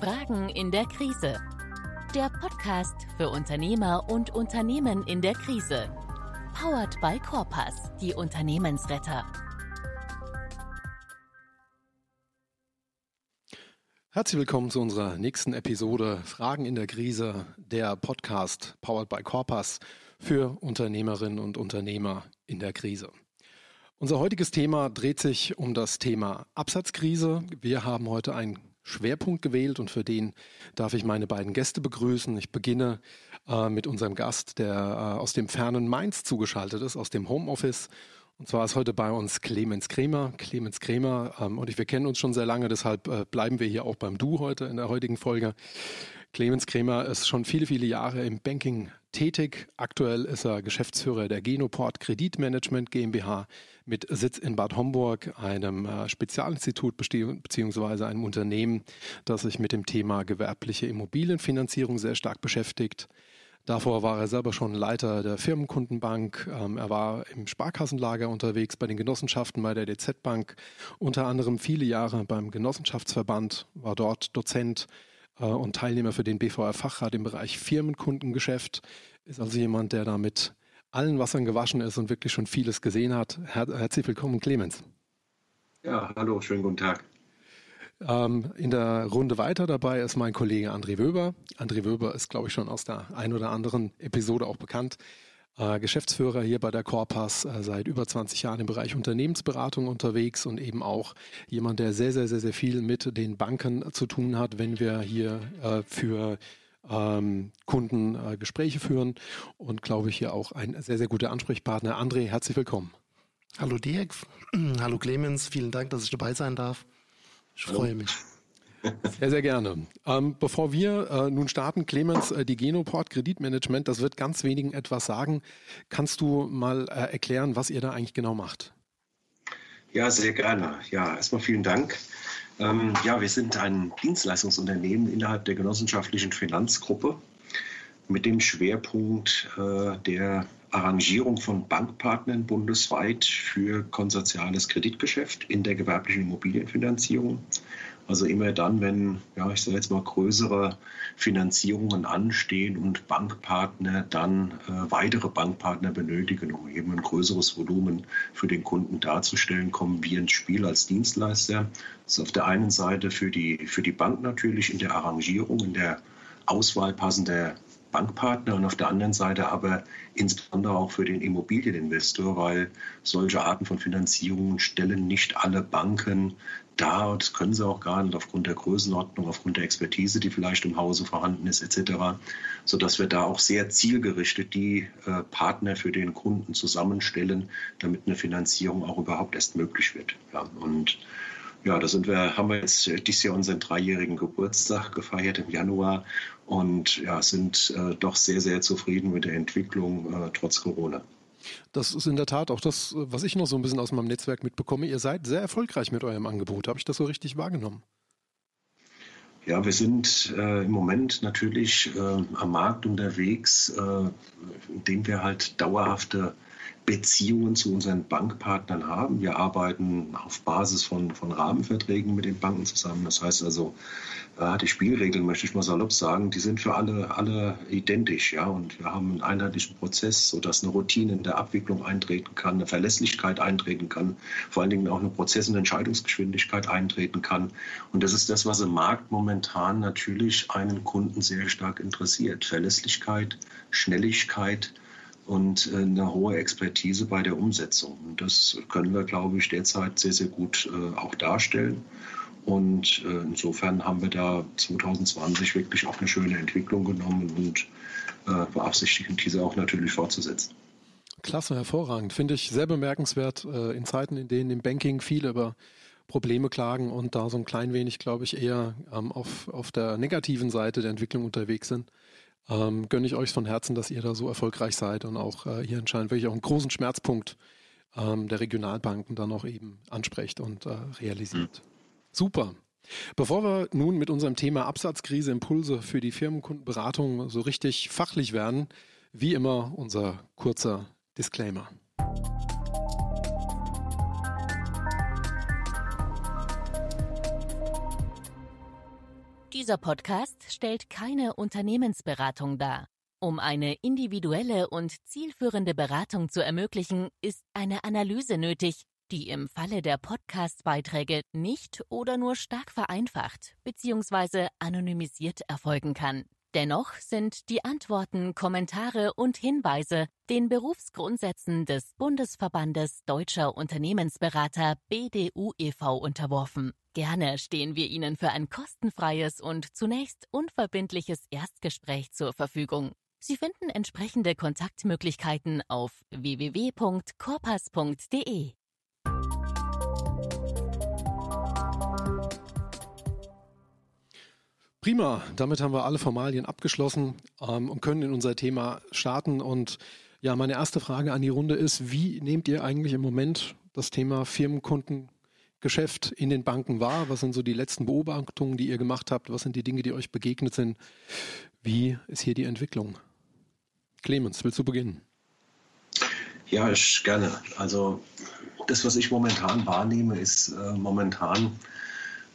Fragen in der Krise. Der Podcast für Unternehmer und Unternehmen in der Krise. Powered by Corpus, die Unternehmensretter. Herzlich willkommen zu unserer nächsten Episode Fragen in der Krise, der Podcast Powered by Corpus für Unternehmerinnen und Unternehmer in der Krise. Unser heutiges Thema dreht sich um das Thema Absatzkrise. Wir haben heute einen Schwerpunkt gewählt und für den darf ich meine beiden Gäste begrüßen. Ich beginne äh, mit unserem Gast, der äh, aus dem fernen Mainz zugeschaltet ist, aus dem Homeoffice. Und zwar ist heute bei uns Clemens Kremer. Clemens Kremer ähm, und ich, wir kennen uns schon sehr lange, deshalb äh, bleiben wir hier auch beim Du heute in der heutigen Folge. Clemens Kremer ist schon viele, viele Jahre im Banking tätig. Aktuell ist er Geschäftsführer der Genoport Kreditmanagement GmbH mit Sitz in Bad Homburg, einem äh, Spezialinstitut beziehungsweise einem Unternehmen, das sich mit dem Thema gewerbliche Immobilienfinanzierung sehr stark beschäftigt. Davor war er selber schon Leiter der Firmenkundenbank. Ähm, er war im Sparkassenlager unterwegs bei den Genossenschaften bei der DZ Bank, unter anderem viele Jahre beim Genossenschaftsverband, war dort Dozent und Teilnehmer für den BVR Fachrat im Bereich Firmenkundengeschäft. Ist also jemand, der da mit allen Wassern gewaschen ist und wirklich schon vieles gesehen hat. Her herzlich willkommen, Clemens. Ja, hallo, schönen guten Tag. Ähm, in der Runde weiter dabei ist mein Kollege André Wöber. André Wöber ist, glaube ich, schon aus der ein oder anderen Episode auch bekannt äh, Geschäftsführer hier bei der Corpus, äh, seit über 20 Jahren im Bereich Unternehmensberatung unterwegs und eben auch jemand, der sehr, sehr, sehr, sehr viel mit den Banken zu tun hat, wenn wir hier äh, für ähm, Kunden äh, Gespräche führen und glaube ich hier auch ein sehr, sehr guter Ansprechpartner. André, herzlich willkommen. Hallo Dirk, hallo Clemens, vielen Dank, dass ich dabei sein darf. Ich Hallo. freue mich. Sehr, sehr gerne. Ähm, bevor wir äh, nun starten, Clemens, äh, die Genoport Kreditmanagement, das wird ganz wenigen etwas sagen. Kannst du mal äh, erklären, was ihr da eigentlich genau macht? Ja, sehr gerne. Ja, erstmal vielen Dank. Ähm, ja, wir sind ein Dienstleistungsunternehmen innerhalb der genossenschaftlichen Finanzgruppe mit dem Schwerpunkt äh, der Arrangierung von Bankpartnern bundesweit für konsortiales Kreditgeschäft in der gewerblichen Immobilienfinanzierung. Also immer dann, wenn, ja, ich sage jetzt mal, größere Finanzierungen anstehen und Bankpartner dann äh, weitere Bankpartner benötigen, um eben ein größeres Volumen für den Kunden darzustellen, kommen wir ins Spiel als Dienstleister. Das ist auf der einen Seite für die, für die Bank natürlich in der Arrangierung, in der Auswahl passender Bankpartner und auf der anderen Seite aber insbesondere auch für den Immobilieninvestor, weil solche Arten von Finanzierungen stellen nicht alle Banken dar. Das können sie auch gar nicht aufgrund der Größenordnung, aufgrund der Expertise, die vielleicht im Hause vorhanden ist, etc., sodass wir da auch sehr zielgerichtet die äh, Partner für den Kunden zusammenstellen, damit eine Finanzierung auch überhaupt erst möglich wird. Ja, und ja, da sind wir, haben wir jetzt dieses Jahr unseren dreijährigen Geburtstag gefeiert im Januar und ja, sind äh, doch sehr, sehr zufrieden mit der Entwicklung äh, trotz Corona. Das ist in der Tat auch das, was ich noch so ein bisschen aus meinem Netzwerk mitbekomme. Ihr seid sehr erfolgreich mit eurem Angebot. Habe ich das so richtig wahrgenommen? Ja, wir sind äh, im Moment natürlich äh, am Markt unterwegs, äh, indem wir halt dauerhafte Beziehungen zu unseren Bankpartnern haben. Wir arbeiten auf Basis von, von Rahmenverträgen mit den Banken zusammen. Das heißt also, äh, die Spielregeln, möchte ich mal salopp sagen, die sind für alle, alle identisch. Ja? Und wir haben einen einheitlichen Prozess, sodass eine Routine in der Abwicklung eintreten kann, eine Verlässlichkeit eintreten kann, vor allen Dingen auch eine Prozess- und Entscheidungsgeschwindigkeit eintreten kann. Und das ist das, was im Markt momentan natürlich einen Kunden sehr stark interessiert. Verlässlichkeit, Schnelligkeit, und äh, eine hohe Expertise bei der Umsetzung. Und das können wir, glaube ich, derzeit sehr, sehr gut äh, auch darstellen. Und äh, insofern haben wir da 2020 wirklich auch eine schöne Entwicklung genommen und beabsichtigen diese auch natürlich fortzusetzen. Klasse, hervorragend. Finde ich sehr bemerkenswert in Zeiten, in denen im Banking viele über Probleme klagen und da so ein klein wenig, glaube ich, eher ähm, auf, auf der negativen Seite der Entwicklung unterwegs sind ähm, gönne ich euch von Herzen, dass ihr da so erfolgreich seid und auch äh, hier anscheinend wirklich auch einen großen Schmerzpunkt ähm, der Regionalbanken dann auch eben ansprecht und äh, realisiert. Mhm. Super. Bevor wir nun mit unserem Thema Absatzkrise Impulse für die Firmenkundenberatung so richtig fachlich werden, wie immer unser kurzer Disclaimer. Dieser Podcast stellt keine Unternehmensberatung dar. Um eine individuelle und zielführende Beratung zu ermöglichen, ist eine Analyse nötig, die im Falle der Podcast-Beiträge nicht oder nur stark vereinfacht bzw. anonymisiert erfolgen kann. Dennoch sind die Antworten, Kommentare und Hinweise den Berufsgrundsätzen des Bundesverbandes Deutscher Unternehmensberater BDU e.V. unterworfen. Gerne stehen wir Ihnen für ein kostenfreies und zunächst unverbindliches Erstgespräch zur Verfügung. Sie finden entsprechende Kontaktmöglichkeiten auf www.corpas.de. Prima, damit haben wir alle Formalien abgeschlossen ähm, und können in unser Thema starten. Und ja, meine erste Frage an die Runde ist, wie nehmt ihr eigentlich im Moment das Thema Firmenkundengeschäft in den Banken wahr? Was sind so die letzten Beobachtungen, die ihr gemacht habt? Was sind die Dinge, die euch begegnet sind? Wie ist hier die Entwicklung? Clemens, willst du beginnen? Ja, ich gerne. Also das, was ich momentan wahrnehme, ist äh, momentan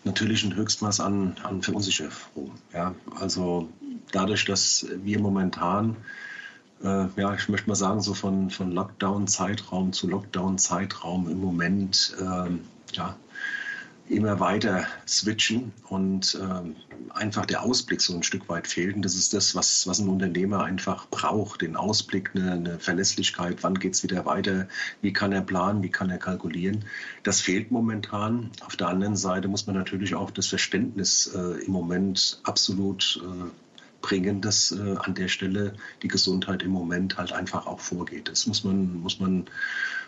natürlich ein Höchstmaß an, an Verunsicherung. Ja, also dadurch, dass wir momentan, äh, ja, ich möchte mal sagen, so von, von Lockdown-Zeitraum zu Lockdown-Zeitraum im Moment, äh, ja, immer weiter switchen und ähm, einfach der Ausblick so ein Stück weit fehlt. Und das ist das, was, was ein Unternehmer einfach braucht, den Ausblick, eine, eine Verlässlichkeit, wann geht es wieder weiter, wie kann er planen, wie kann er kalkulieren. Das fehlt momentan. Auf der anderen Seite muss man natürlich auch das Verständnis äh, im Moment absolut äh, bringen, dass äh, an der Stelle die Gesundheit im Moment halt einfach auch vorgeht. Das muss man, muss man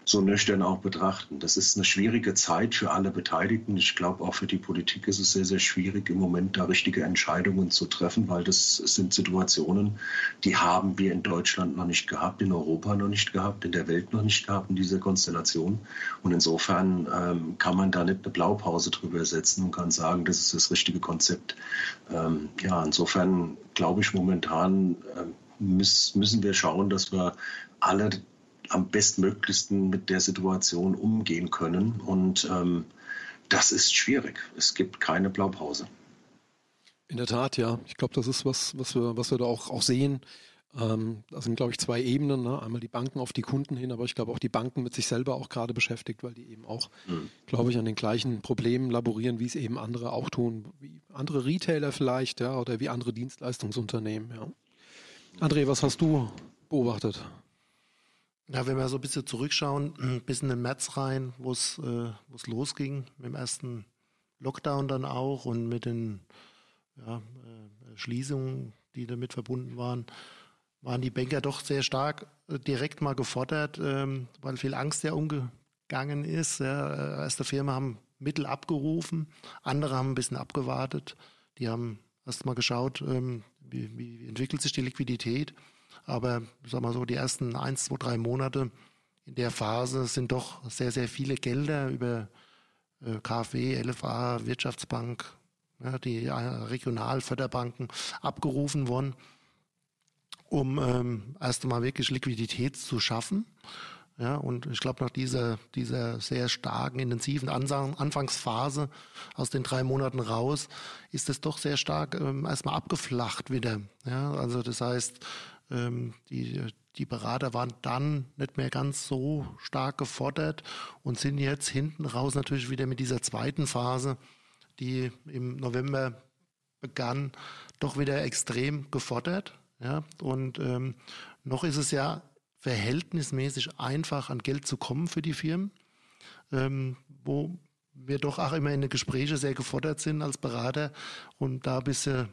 so nüchtern auch betrachten. Das ist eine schwierige Zeit für alle Beteiligten. Ich glaube, auch für die Politik ist es sehr, sehr schwierig, im Moment da richtige Entscheidungen zu treffen, weil das sind Situationen, die haben wir in Deutschland noch nicht gehabt, in Europa noch nicht gehabt, in der Welt noch nicht gehabt, in dieser Konstellation. Und insofern ähm, kann man da nicht eine Blaupause drüber setzen und kann sagen, das ist das richtige Konzept. Ähm, ja, insofern glaube ich momentan, äh, müssen wir schauen, dass wir alle am bestmöglichsten mit der Situation umgehen können. Und ähm, das ist schwierig. Es gibt keine Blaupause. In der Tat, ja. Ich glaube, das ist was, was wir, was wir da auch, auch sehen. Ähm, das sind, glaube ich, zwei Ebenen. Ne? Einmal die Banken auf die Kunden hin, aber ich glaube auch die Banken mit sich selber auch gerade beschäftigt, weil die eben auch, mhm. glaube ich, an den gleichen Problemen laborieren, wie es eben andere auch tun, wie andere Retailer vielleicht, ja, oder wie andere Dienstleistungsunternehmen, ja. André, was hast du beobachtet? Ja, wenn wir so ein bisschen zurückschauen, bis in den März rein, wo es äh, losging, mit dem ersten Lockdown dann auch und mit den ja, äh, Schließungen, die damit verbunden waren, waren die Banker doch sehr stark äh, direkt mal gefordert, ähm, weil viel Angst ja umgegangen ist. Ja. Äh, erste Firmen haben Mittel abgerufen, andere haben ein bisschen abgewartet. Die haben erst mal geschaut, ähm, wie, wie entwickelt sich die Liquidität aber sag mal so, die ersten eins, zwei, drei Monate in der Phase sind doch sehr, sehr viele Gelder über äh, KfW, LFA, Wirtschaftsbank, die Regionalförderbanken abgerufen worden, um ähm, erst einmal wirklich Liquidität zu schaffen. Ja, und ich glaube, nach dieser, dieser sehr starken, intensiven Anfangsphase aus den drei Monaten raus, ist es doch sehr stark ähm, erstmal abgeflacht wieder. Ja, also das heißt, ähm, die, die Berater waren dann nicht mehr ganz so stark gefordert und sind jetzt hinten raus natürlich wieder mit dieser zweiten Phase, die im November begann, doch wieder extrem gefordert. Ja, und ähm, noch ist es ja verhältnismäßig einfach, an Geld zu kommen für die Firmen, ähm, wo wir doch auch immer in den Gesprächen sehr gefordert sind als Berater und da ein bisschen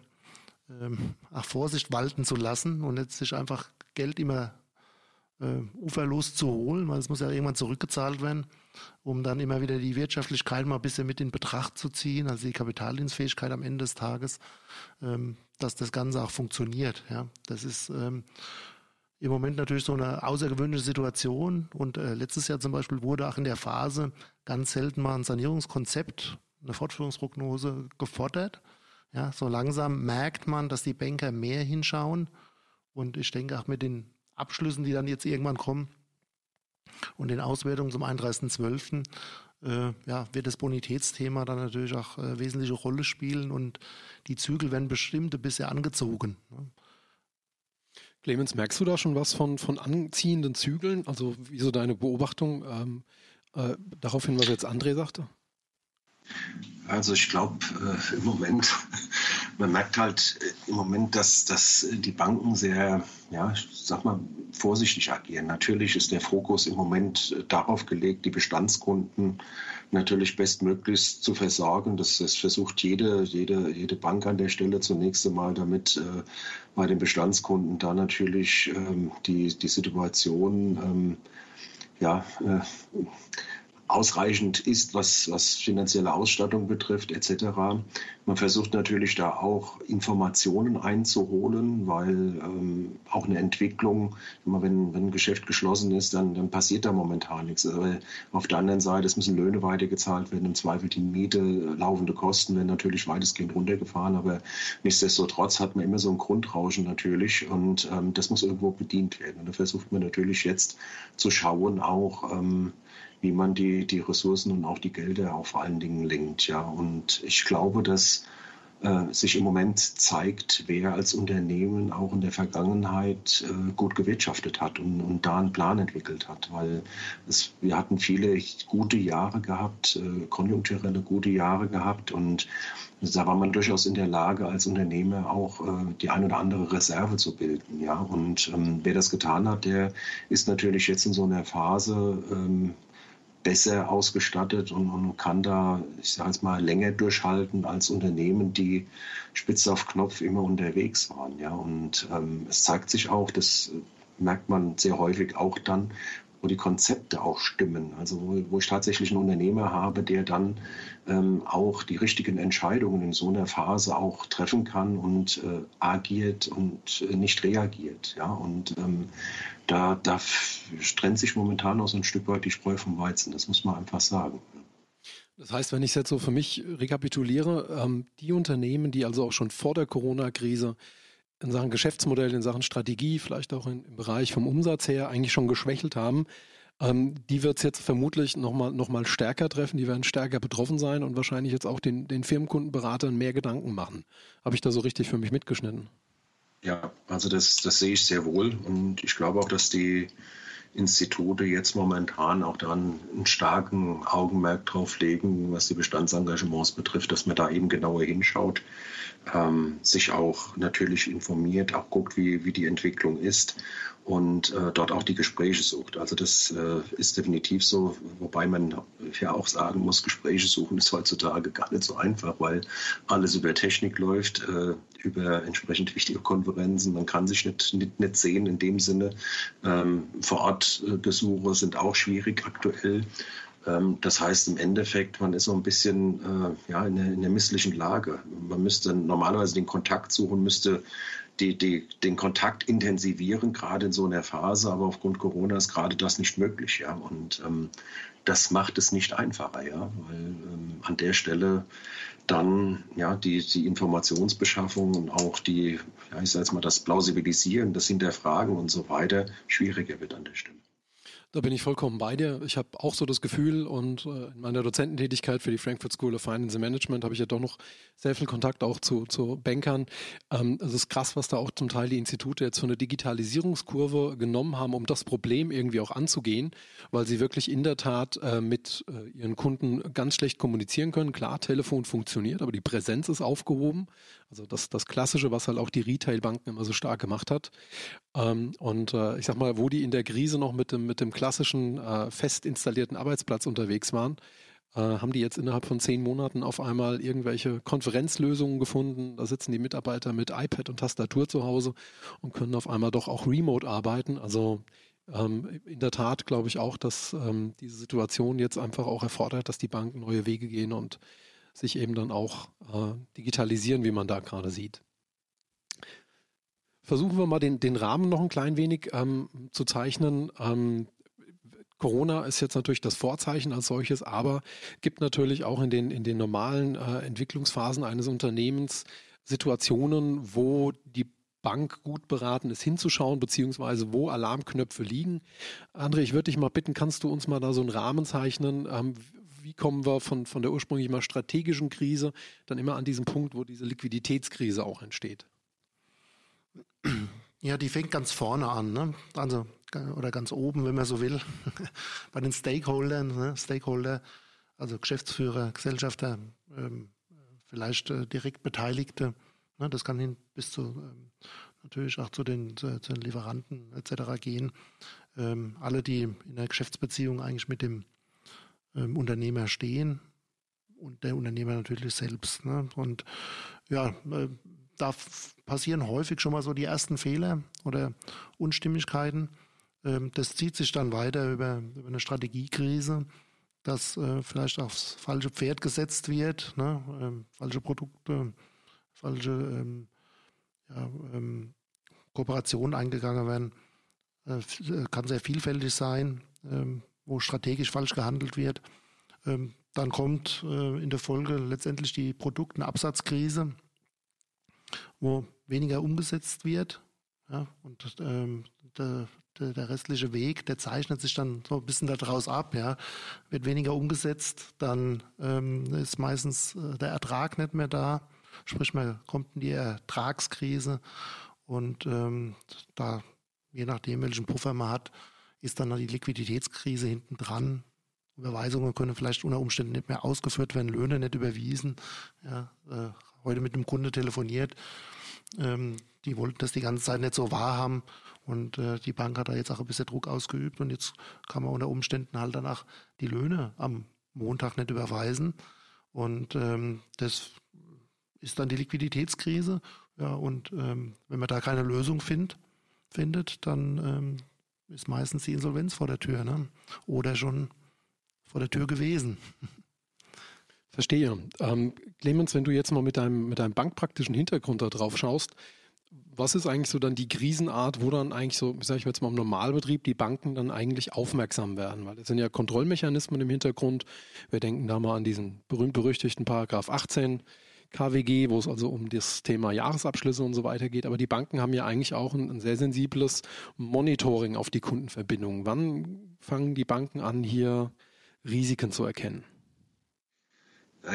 ähm, auch Vorsicht walten zu lassen und jetzt sich einfach Geld immer äh, uferlos zu holen, weil es muss ja irgendwann zurückgezahlt werden, um dann immer wieder die Wirtschaftlichkeit mal ein bisschen mit in Betracht zu ziehen, also die Kapitaldienstfähigkeit am Ende des Tages, ähm, dass das Ganze auch funktioniert. Ja, das ist ähm, im Moment natürlich so eine außergewöhnliche Situation und äh, letztes Jahr zum Beispiel wurde auch in der Phase ganz selten mal ein Sanierungskonzept, eine Fortführungsprognose gefordert. Ja, so langsam merkt man, dass die Banker mehr hinschauen. Und ich denke auch mit den Abschlüssen, die dann jetzt irgendwann kommen und den Auswertungen zum 31.12., äh, ja, wird das Bonitätsthema dann natürlich auch äh, wesentliche Rolle spielen und die Zügel werden bestimmte bisher angezogen. Ne? Clemens, merkst du da schon was von, von anziehenden Zügeln? Also wie so deine Beobachtung ähm, äh, daraufhin, was jetzt André sagte? Also ich glaube äh, im Moment, man merkt halt äh, im Moment, dass, dass die Banken sehr, ja, sag mal, vorsichtig agieren. Natürlich ist der Fokus im Moment äh, darauf gelegt, die Bestandskunden natürlich bestmöglichst zu versorgen. Das, das versucht jede, jede, jede Bank an der Stelle zunächst einmal, damit äh, bei den Bestandskunden da natürlich ähm, die, die Situation ähm, ja, äh, ausreichend ist, was, was finanzielle Ausstattung betrifft etc. Man versucht natürlich da auch Informationen einzuholen, weil ähm, auch eine Entwicklung, wenn, wenn ein Geschäft geschlossen ist, dann, dann passiert da momentan nichts. Aber auf der anderen Seite, es müssen Löhne weitergezahlt werden, im Zweifel die Miete, laufende Kosten werden natürlich weitestgehend runtergefahren, aber nichtsdestotrotz hat man immer so ein Grundrauschen natürlich und ähm, das muss irgendwo bedient werden. Und da versucht man natürlich jetzt zu schauen, auch ähm, wie man die, die Ressourcen und auch die Gelder vor allen Dingen lenkt. Ja. Und ich glaube, dass äh, sich im Moment zeigt, wer als Unternehmen auch in der Vergangenheit äh, gut gewirtschaftet hat und, und, da einen Plan entwickelt hat. Weil es, wir hatten viele gute Jahre gehabt, äh, konjunkturelle gute Jahre gehabt und da war man durchaus in der Lage, als Unternehmer auch äh, die ein oder andere Reserve zu bilden. Ja? Und ähm, wer das getan hat, der ist natürlich jetzt in so einer Phase, ähm, besser ausgestattet und, und kann da, ich sage jetzt mal, länger durchhalten als Unternehmen, die spitz auf Knopf immer unterwegs waren. Ja. Und ähm, es zeigt sich auch, das merkt man sehr häufig auch dann, wo die Konzepte auch stimmen. Also wo, wo ich tatsächlich einen Unternehmer habe, der dann ähm, auch die richtigen Entscheidungen in so einer Phase auch treffen kann und äh, agiert und äh, nicht reagiert. Ja? Und ähm, da, da trennt sich momentan auch so ein Stück weit die Spreu vom Weizen. Das muss man einfach sagen. Das heißt, wenn ich es jetzt so für mich rekapituliere, ähm, die Unternehmen, die also auch schon vor der Corona-Krise in Sachen Geschäftsmodell, in Sachen Strategie, vielleicht auch in, im Bereich vom Umsatz her eigentlich schon geschwächelt haben, ähm, die wird es jetzt vermutlich nochmal noch mal stärker treffen, die werden stärker betroffen sein und wahrscheinlich jetzt auch den, den Firmenkundenberatern mehr Gedanken machen. Habe ich da so richtig für mich mitgeschnitten? Ja, also das, das sehe ich sehr wohl und ich glaube auch, dass die Institute jetzt momentan auch daran einen starken Augenmerk drauf legen, was die Bestandsengagements betrifft, dass man da eben genauer hinschaut, ähm, sich auch natürlich informiert, auch guckt, wie, wie die Entwicklung ist und äh, dort auch die Gespräche sucht. Also das äh, ist definitiv so, wobei man ja auch sagen muss, Gespräche suchen ist heutzutage gar nicht so einfach, weil alles über Technik läuft, äh, über entsprechend wichtige Konferenzen. Man kann sich nicht, nicht, nicht sehen in dem Sinne. Ähm, vor Ort Besuche sind auch schwierig aktuell. Ähm, das heißt im Endeffekt, man ist so ein bisschen äh, ja, in, einer, in einer misslichen Lage. Man müsste normalerweise den Kontakt suchen, müsste die, die, den Kontakt intensivieren, gerade in so einer Phase, aber aufgrund Corona ist gerade das nicht möglich. Ja? Und ähm, das macht es nicht einfacher, ja? weil ähm, an der Stelle dann ja, die, die Informationsbeschaffung und auch die, ja, ich sage jetzt mal, das Plausibilisieren, das Hinterfragen und so weiter schwieriger wird an der Stelle. Da bin ich vollkommen bei dir. Ich habe auch so das Gefühl und äh, in meiner Dozententätigkeit für die Frankfurt School of Finance and Management habe ich ja doch noch sehr viel Kontakt auch zu, zu Bankern. Ähm, es ist krass, was da auch zum Teil die Institute jetzt für eine Digitalisierungskurve genommen haben, um das Problem irgendwie auch anzugehen, weil sie wirklich in der Tat äh, mit äh, ihren Kunden ganz schlecht kommunizieren können. Klar, Telefon funktioniert, aber die Präsenz ist aufgehoben. Also das, das Klassische, was halt auch die Retail-Banken immer so stark gemacht hat. Ähm, und äh, ich sag mal, wo die in der Krise noch mit dem, mit dem klassischen äh, fest installierten Arbeitsplatz unterwegs waren, äh, haben die jetzt innerhalb von zehn Monaten auf einmal irgendwelche Konferenzlösungen gefunden. Da sitzen die Mitarbeiter mit iPad und Tastatur zu Hause und können auf einmal doch auch remote arbeiten. Also ähm, in der Tat glaube ich auch, dass ähm, diese Situation jetzt einfach auch erfordert, dass die Banken neue Wege gehen und sich eben dann auch äh, digitalisieren, wie man da gerade sieht. Versuchen wir mal den, den Rahmen noch ein klein wenig ähm, zu zeichnen. Ähm, Corona ist jetzt natürlich das Vorzeichen als solches, aber gibt natürlich auch in den, in den normalen äh, Entwicklungsphasen eines Unternehmens Situationen, wo die Bank gut beraten ist, hinzuschauen, beziehungsweise wo Alarmknöpfe liegen. André, ich würde dich mal bitten, kannst du uns mal da so einen Rahmen zeichnen? Ähm, wie kommen wir von, von der ursprünglich mal strategischen Krise dann immer an diesen Punkt, wo diese Liquiditätskrise auch entsteht? Ja, die fängt ganz vorne an, ne? also oder ganz oben, wenn man so will, bei den Stakeholdern, ne? Stakeholder, also Geschäftsführer, Gesellschafter, ähm, vielleicht äh, direkt Beteiligte. Ne? Das kann hin bis zu ähm, natürlich auch zu den, zu, zu den Lieferanten etc. gehen. Ähm, alle, die in der Geschäftsbeziehung eigentlich mit dem ähm, Unternehmer stehen und der Unternehmer natürlich selbst. Ne? Und ja, äh, da passieren häufig schon mal so die ersten Fehler oder Unstimmigkeiten. Ähm, das zieht sich dann weiter über, über eine Strategiekrise, dass äh, vielleicht aufs falsche Pferd gesetzt wird, ne? ähm, falsche Produkte, falsche ähm, ja, ähm, Kooperationen eingegangen werden. Äh, äh, kann sehr vielfältig sein, ähm, wo strategisch falsch gehandelt wird. Ähm, dann kommt äh, in der Folge letztendlich die Produkt- und Absatzkrise, wo weniger umgesetzt wird. Ja, und ähm, der, der, der, restliche Weg, der zeichnet sich dann so ein bisschen daraus ab. Ja. Wird weniger umgesetzt, dann ähm, ist meistens äh, der Ertrag nicht mehr da. Sprich, man kommt in die Ertragskrise und ähm, da, je nachdem, welchen Puffer man hat, ist dann die Liquiditätskrise hinten dran. Überweisungen können vielleicht unter Umständen nicht mehr ausgeführt werden, Löhne nicht überwiesen. Ja, äh, heute mit einem Kunde telefoniert. Ähm, die wollten das die ganze Zeit nicht so wahrhaben. Und äh, die Bank hat da jetzt auch ein bisschen Druck ausgeübt. Und jetzt kann man unter Umständen halt danach die Löhne am Montag nicht überweisen. Und ähm, das ist dann die Liquiditätskrise. Ja, und ähm, wenn man da keine Lösung find, findet, dann ähm, ist meistens die Insolvenz vor der Tür, ne? Oder schon vor der Tür gewesen. Verstehe. Ähm, Clemens, wenn du jetzt mal mit deinem, mit deinem bankpraktischen Hintergrund da drauf schaust, was ist eigentlich so dann die Krisenart, wo dann eigentlich so, sage ich jetzt mal im Normalbetrieb, die Banken dann eigentlich aufmerksam werden? Weil es sind ja Kontrollmechanismen im Hintergrund. Wir denken da mal an diesen berühmt-berüchtigten Paragraph 18 KWG, wo es also um das Thema Jahresabschlüsse und so weiter geht. Aber die Banken haben ja eigentlich auch ein, ein sehr sensibles Monitoring auf die Kundenverbindungen. Wann fangen die Banken an, hier Risiken zu erkennen?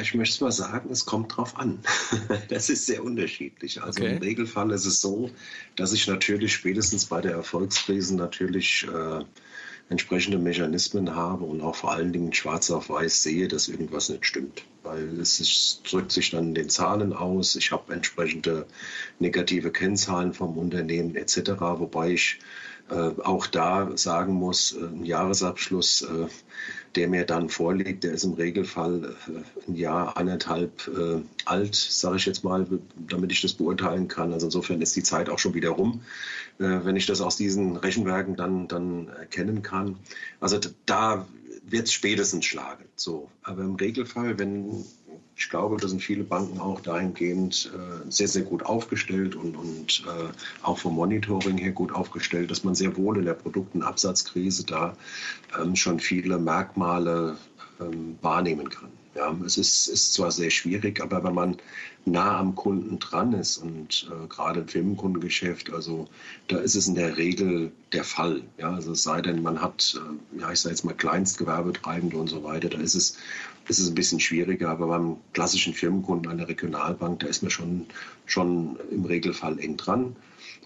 Ich möchte mal sagen, es kommt drauf an. Das ist sehr unterschiedlich. Also okay. im Regelfall ist es so, dass ich natürlich spätestens bei der Erfolgskrise natürlich äh, entsprechende Mechanismen habe und auch vor allen Dingen schwarz auf weiß sehe, dass irgendwas nicht stimmt. Weil es ist, drückt sich dann in den Zahlen aus. Ich habe entsprechende negative Kennzahlen vom Unternehmen etc., wobei ich äh, auch da sagen muss, äh, ein Jahresabschluss äh, der mir dann vorliegt, der ist im Regelfall äh, ein Jahr, anderthalb äh, alt, sage ich jetzt mal, damit ich das beurteilen kann. Also insofern ist die Zeit auch schon wieder rum, äh, wenn ich das aus diesen Rechenwerken dann, dann erkennen kann. Also da wird es spätestens schlagen. So. Aber im Regelfall, wenn ich glaube, da sind viele Banken auch dahingehend äh, sehr, sehr gut aufgestellt und, und äh, auch vom Monitoring her gut aufgestellt, dass man sehr wohl in der Produkt- und Absatzkrise da ähm, schon viele Merkmale ähm, wahrnehmen kann. Ja, es ist, ist zwar sehr schwierig, aber wenn man nah am Kunden dran ist und äh, gerade im Firmenkundengeschäft, also da ist es in der Regel der Fall. Ja, also es sei denn, man hat, äh, ja, ich sage jetzt mal Kleinstgewerbetreibende und so weiter, da ist es, ist es ein bisschen schwieriger, aber beim klassischen Firmenkunden der Regionalbank, da ist man schon, schon im Regelfall eng dran.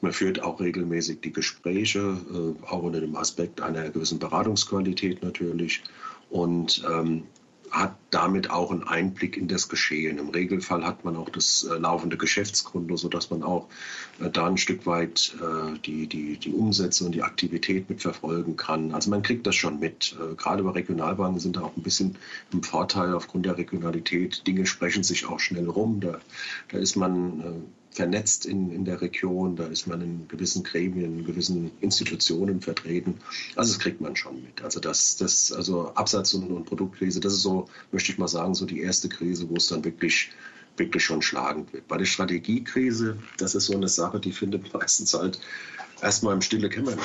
Man führt auch regelmäßig die Gespräche, äh, auch unter dem Aspekt einer gewissen Beratungsqualität natürlich. Und ähm, hat damit auch einen Einblick in das Geschehen. Im Regelfall hat man auch das äh, laufende Geschäftskonto, sodass man auch äh, da ein Stück weit äh, die, die, die Umsätze und die Aktivität mitverfolgen kann. Also man kriegt das schon mit. Äh, gerade bei Regionalbanken sind da auch ein bisschen im Vorteil aufgrund der Regionalität. Dinge sprechen sich auch schnell rum. Da, da ist man äh, vernetzt in, in der Region, da ist man in gewissen Gremien, in gewissen Institutionen vertreten. Also das kriegt man schon mit. Also das, das, also Absatz- und, und Produktkrise, das ist so, möchte ich mal sagen, so die erste Krise, wo es dann wirklich wirklich schon schlagend wird. Bei der Strategiekrise, das ist so eine Sache, die findet meistens halt erstmal im stille Kämmerlein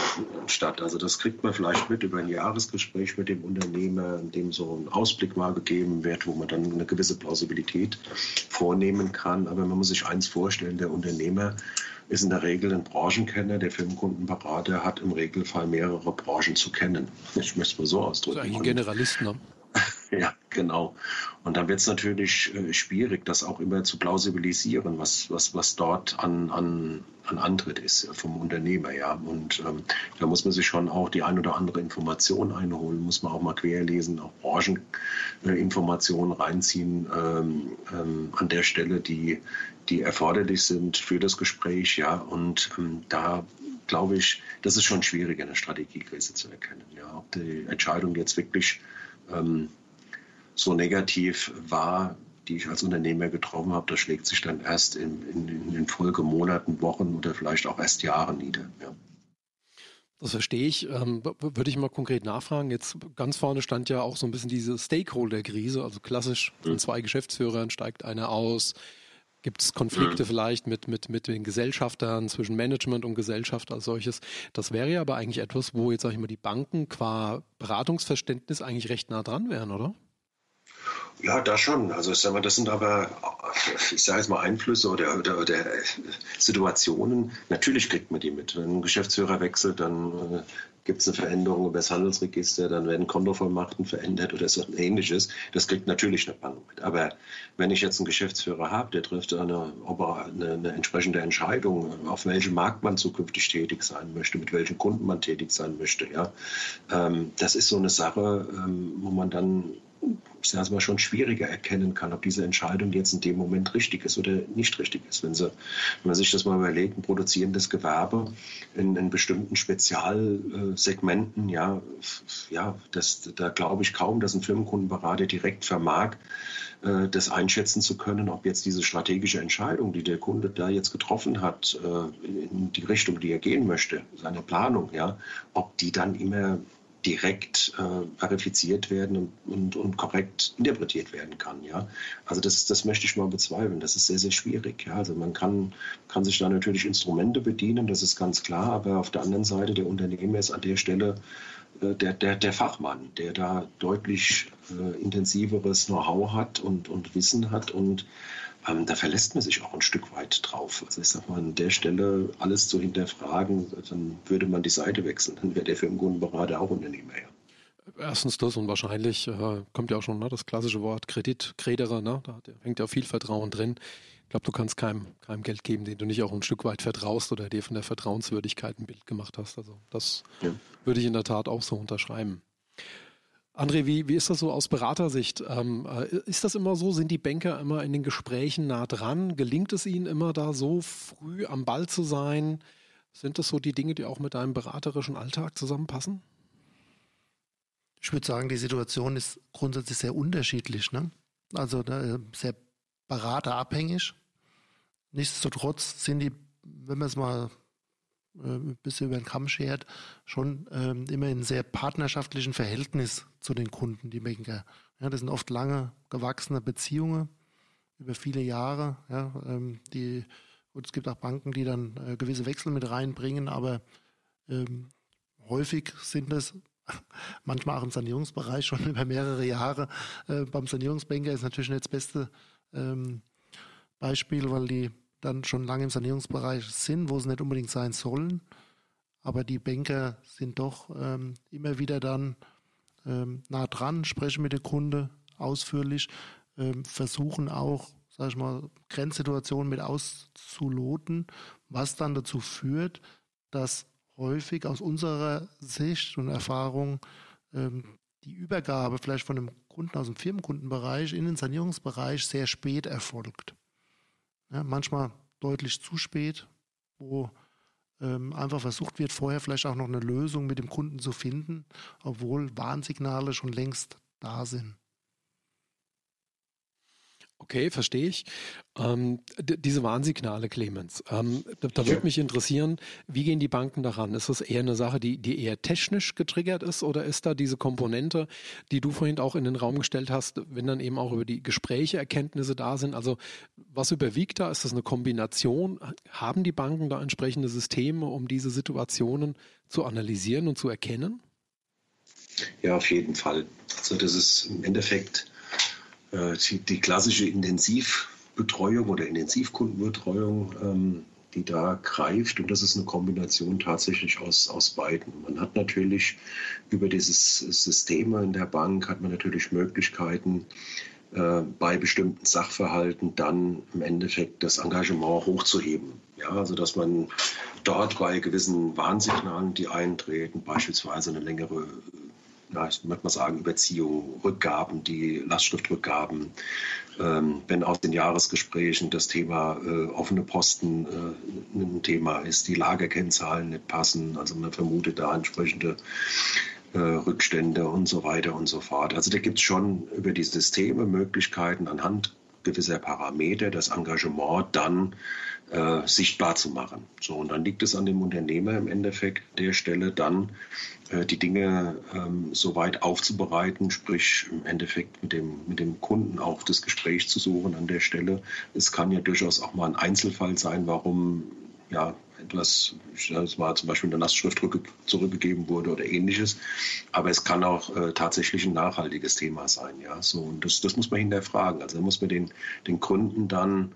statt. Also das kriegt man vielleicht mit über ein Jahresgespräch mit dem Unternehmer, in dem so ein Ausblick mal gegeben wird, wo man dann eine gewisse Plausibilität vornehmen kann. Aber man muss sich eins vorstellen, der Unternehmer ist in der Regel ein Branchenkenner, der Firmenkundenberater hat im Regelfall mehrere Branchen zu kennen. Ich möchte es mal so ausdrücken. Also eigentlich ein Generalist, ne? Ja, genau. Und dann wird es natürlich äh, schwierig, das auch immer zu plausibilisieren, was, was, was dort an, an, an Antritt ist vom Unternehmer. Ja. Und ähm, da muss man sich schon auch die ein oder andere Information einholen, muss man auch mal querlesen, auch Brancheninformationen äh, reinziehen ähm, ähm, an der Stelle, die, die erforderlich sind für das Gespräch. Ja. Und ähm, da glaube ich, das ist schon schwierig, eine Strategiekrise zu erkennen. Ja. Ob die Entscheidung jetzt wirklich ähm, so negativ war, die ich als Unternehmer getroffen habe, das schlägt sich dann erst in, in, in den Folgemonaten, Wochen oder vielleicht auch erst Jahren nieder. Ja. Das verstehe ich. Ähm, würde ich mal konkret nachfragen. Jetzt ganz vorne stand ja auch so ein bisschen diese Stakeholder-Krise, also klassisch von hm. zwei Geschäftsführern steigt einer aus. Gibt es Konflikte mhm. vielleicht mit, mit, mit den Gesellschaftern zwischen Management und Gesellschaft als solches? Das wäre ja aber eigentlich etwas, wo jetzt, sage ich mal, die Banken qua Beratungsverständnis eigentlich recht nah dran wären, oder? Ja, da schon. Also ich sag mal, das sind aber, ich sage jetzt mal, Einflüsse oder, oder, oder Situationen. Natürlich kriegt man die mit. Wenn ein Geschäftsführer wechselt, dann äh, gibt es eine Veränderung über das Handelsregister, dann werden Kontovollmachten verändert oder so ähnliches. Das kriegt natürlich eine Bank mit. Aber wenn ich jetzt einen Geschäftsführer habe, der trifft eine, eine, eine, entsprechende Entscheidung, auf welchem Markt man zukünftig tätig sein möchte, mit welchen Kunden man tätig sein möchte, ja, ähm, das ist so eine Sache, ähm, wo man dann ich sage es mal, schon schwieriger erkennen kann, ob diese Entscheidung jetzt in dem Moment richtig ist oder nicht richtig ist. Wenn, sie, wenn man sich das mal überlegt, ein produzierendes Gewerbe in, in bestimmten Spezialsegmenten, ja, ja das, da glaube ich kaum, dass ein Firmenkundenberater direkt vermag, äh, das einschätzen zu können, ob jetzt diese strategische Entscheidung, die der Kunde da jetzt getroffen hat, äh, in die Richtung, die er gehen möchte, seine Planung, ja, ob die dann immer direkt äh, verifiziert werden und, und, und, korrekt interpretiert werden kann. Ja? Also das, das möchte ich mal bezweifeln. Das ist sehr, sehr schwierig. Ja? Also man kann, kann sich da natürlich Instrumente bedienen, das ist ganz klar, aber auf der anderen Seite der Unternehmer ist an der Stelle äh, der, der, der Fachmann, der da deutlich äh, intensiveres Know-how hat und, und Wissen hat und ähm, da verlässt man sich auch ein Stück weit drauf. Also ich sage mal, an der Stelle alles zu hinterfragen, dann würde man die Seite wechseln. Dann wäre der Firmenkundenberater auch Unternehmer. Ja. Erstens das und wahrscheinlich äh, kommt ja auch schon ne, das klassische Wort Kredit, Krederer, ne? da hängt ja viel Vertrauen drin. Ich glaube, du kannst keinem, keinem Geld geben, den du nicht auch ein Stück weit vertraust oder dir von der Vertrauenswürdigkeit ein Bild gemacht hast. Also das ja. würde ich in der Tat auch so unterschreiben. André, wie, wie ist das so aus Beratersicht? Ähm, äh, ist das immer so? Sind die Banker immer in den Gesprächen nah dran? Gelingt es ihnen immer da so früh am Ball zu sein? Sind das so die Dinge, die auch mit deinem beraterischen Alltag zusammenpassen? Ich würde sagen, die Situation ist grundsätzlich sehr unterschiedlich. Ne? Also äh, sehr beraterabhängig. Nichtsdestotrotz sind die, wenn man es mal ein bisschen über den Kamm schert, schon ähm, immer in sehr partnerschaftlichen Verhältnis zu den Kunden, die Banker. Ja, das sind oft lange gewachsene Beziehungen über viele Jahre. Ja, ähm, die, und es gibt auch Banken, die dann äh, gewisse Wechsel mit reinbringen, aber ähm, häufig sind es manchmal auch im Sanierungsbereich schon über mehrere Jahre. Äh, beim Sanierungsbanker ist natürlich nicht das beste ähm, Beispiel, weil die dann schon lange im Sanierungsbereich sind, wo sie nicht unbedingt sein sollen. Aber die Banker sind doch ähm, immer wieder dann ähm, nah dran, sprechen mit dem Kunde ausführlich, ähm, versuchen auch, sag ich mal, Grenzsituationen mit auszuloten, was dann dazu führt, dass häufig aus unserer Sicht und Erfahrung ähm, die Übergabe vielleicht von einem Kunden aus dem Firmenkundenbereich in den Sanierungsbereich sehr spät erfolgt. Ja, manchmal deutlich zu spät, wo ähm, einfach versucht wird, vorher vielleicht auch noch eine Lösung mit dem Kunden zu finden, obwohl Warnsignale schon längst da sind. Okay, verstehe ich. Ähm, diese Warnsignale, Clemens, ähm, da, da würde mich interessieren, wie gehen die Banken daran? Ist das eher eine Sache, die, die eher technisch getriggert ist oder ist da diese Komponente, die du vorhin auch in den Raum gestellt hast, wenn dann eben auch über die Gespräche Erkenntnisse da sind? Also was überwiegt da? Ist das eine Kombination? Haben die Banken da entsprechende Systeme, um diese Situationen zu analysieren und zu erkennen? Ja, auf jeden Fall. Also das ist im Endeffekt die, die, klassische Intensivbetreuung oder Intensivkundenbetreuung, ähm, die da greift. Und das ist eine Kombination tatsächlich aus, aus beiden. Man hat natürlich über dieses System in der Bank hat man natürlich Möglichkeiten, äh, bei bestimmten Sachverhalten dann im Endeffekt das Engagement hochzuheben. Ja, also dass man dort bei gewissen Warnsignalen, die eintreten, beispielsweise eine längere ja, ich würde mal sagen, Überziehung, Rückgaben, die Lastschriftrückgaben, ähm, wenn aus den Jahresgesprächen das Thema äh, offene Posten äh, ein Thema ist, die Lagerkennzahlen nicht passen, also man vermutet da entsprechende äh, Rückstände und so weiter und so fort. Also da gibt es schon über die Systeme Möglichkeiten anhand gewisser Parameter das Engagement dann äh, sichtbar zu machen. So, und dann liegt es an dem Unternehmer im Endeffekt der Stelle dann äh, die Dinge ähm, so weit aufzubereiten, sprich im Endeffekt mit dem, mit dem Kunden auch das Gespräch zu suchen an der Stelle. Es kann ja durchaus auch mal ein Einzelfall sein, warum ja, etwas, das war zum Beispiel eine Lastschrift zurückgegeben wurde oder ähnliches. Aber es kann auch äh, tatsächlich ein nachhaltiges Thema sein. Ja? So, und das, das muss man hinterfragen. Also da muss man den, den Kunden dann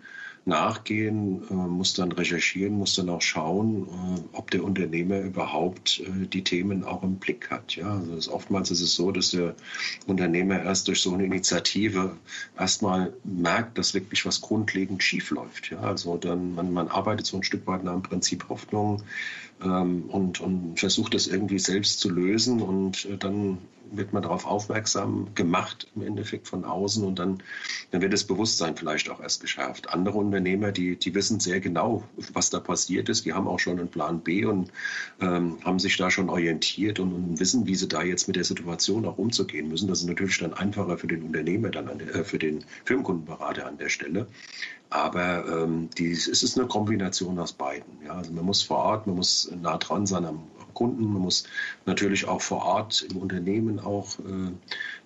nachgehen, äh, muss dann recherchieren, muss dann auch schauen, äh, ob der Unternehmer überhaupt äh, die Themen auch im Blick hat. Ja, also ist, oftmals ist es so, dass der Unternehmer erst durch so eine Initiative erstmal merkt, dass wirklich was grundlegend schief läuft. Ja, also dann, man, man arbeitet so ein Stück weit nach dem Prinzip Hoffnung und, und versucht das irgendwie selbst zu lösen und äh, dann wird man darauf aufmerksam gemacht im Endeffekt von außen und dann, dann wird das Bewusstsein vielleicht auch erst geschärft. Andere Unternehmer, die, die wissen sehr genau, was da passiert ist, die haben auch schon einen Plan B und ähm, haben sich da schon orientiert und, und, wissen, wie sie da jetzt mit der Situation auch umzugehen müssen. Das ist natürlich dann einfacher für den Unternehmer, dann der, äh, für den Firmenkundenberater an der Stelle. Aber ähm, die, es ist eine Kombination aus beiden. Ja. Also man muss vor Ort, man muss nah dran sein am, Kunden. Man muss natürlich auch vor Ort im Unternehmen auch äh,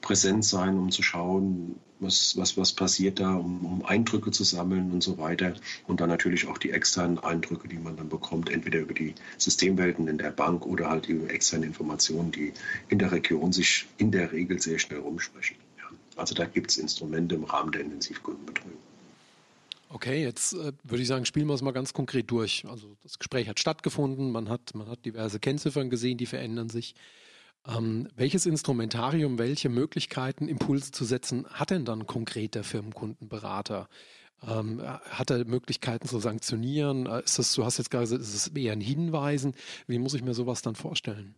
präsent sein, um zu schauen, was, was, was passiert da, um, um, Eindrücke zu sammeln und so weiter. Und dann natürlich auch die externen Eindrücke, die man dann bekommt, entweder über die Systemwelten in der Bank oder halt über externe Informationen, die in der Region sich in der Regel sehr schnell rumsprechen. Ja. Also da gibt es Instrumente im Rahmen der Intensivkundenbetreuung. Okay, jetzt äh, würde ich sagen, spielen wir es mal ganz konkret durch. Also das Gespräch hat stattgefunden, man hat, man hat diverse Kennziffern gesehen, die verändern sich. Ähm, welches Instrumentarium, welche Möglichkeiten, Impulse zu setzen, hat denn dann konkret der Firmenkundenberater? Ähm, hat er Möglichkeiten zu sanktionieren? Äh, ist das, du hast jetzt gerade gesagt, ist es eher ein Hinweisen? Wie muss ich mir sowas dann vorstellen?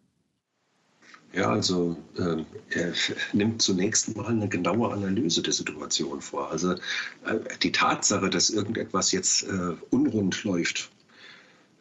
Ja, also äh, er nimmt zunächst mal eine genaue Analyse der Situation vor. Also äh, die Tatsache, dass irgendetwas jetzt äh, unrund läuft,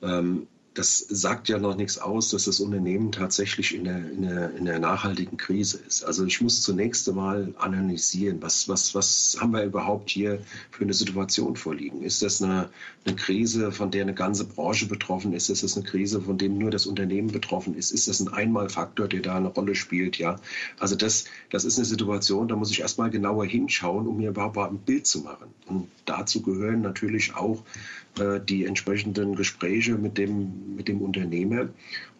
ähm, das sagt ja noch nichts aus, dass das Unternehmen tatsächlich in der, in der, in der nachhaltigen Krise ist. Also ich muss zunächst einmal analysieren, was, was, was haben wir überhaupt hier für eine Situation vorliegen? Ist das eine, eine Krise, von der eine ganze Branche betroffen ist? Ist das eine Krise, von dem nur das Unternehmen betroffen ist? Ist das ein Einmalfaktor, der da eine Rolle spielt? Ja, also das, das ist eine Situation, da muss ich erstmal genauer hinschauen, um mir überhaupt ein Bild zu machen. Und dazu gehören natürlich auch die entsprechenden Gespräche mit dem, mit dem Unternehmer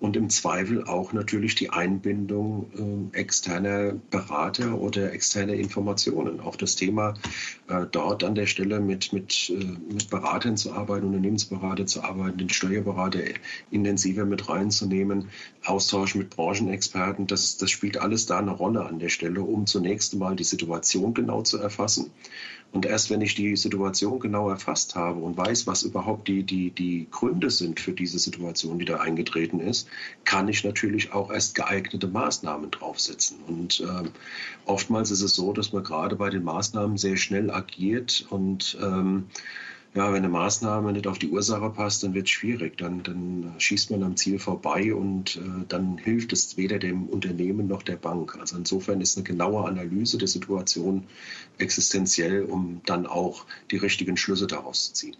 und im Zweifel auch natürlich die Einbindung äh, externer Berater oder externer Informationen. Auch das Thema äh, dort an der Stelle mit, mit, äh, mit Beratern zu arbeiten, Unternehmensberater zu arbeiten, den Steuerberater intensiver mit reinzunehmen, Austausch mit Branchenexperten, das, das spielt alles da eine Rolle an der Stelle, um zunächst einmal die Situation genau zu erfassen und erst wenn ich die Situation genau erfasst habe und weiß, was überhaupt die, die, die Gründe sind für diese Situation, die da eingetreten ist, kann ich natürlich auch erst geeignete Maßnahmen draufsetzen. Und äh, oftmals ist es so, dass man gerade bei den Maßnahmen sehr schnell agiert und ähm, ja, wenn eine Maßnahme nicht auf die Ursache passt, dann wird es schwierig. Dann, dann schießt man am Ziel vorbei und äh, dann hilft es weder dem Unternehmen noch der Bank. Also insofern ist eine genaue Analyse der Situation existenziell, um dann auch die richtigen Schlüsse daraus zu ziehen.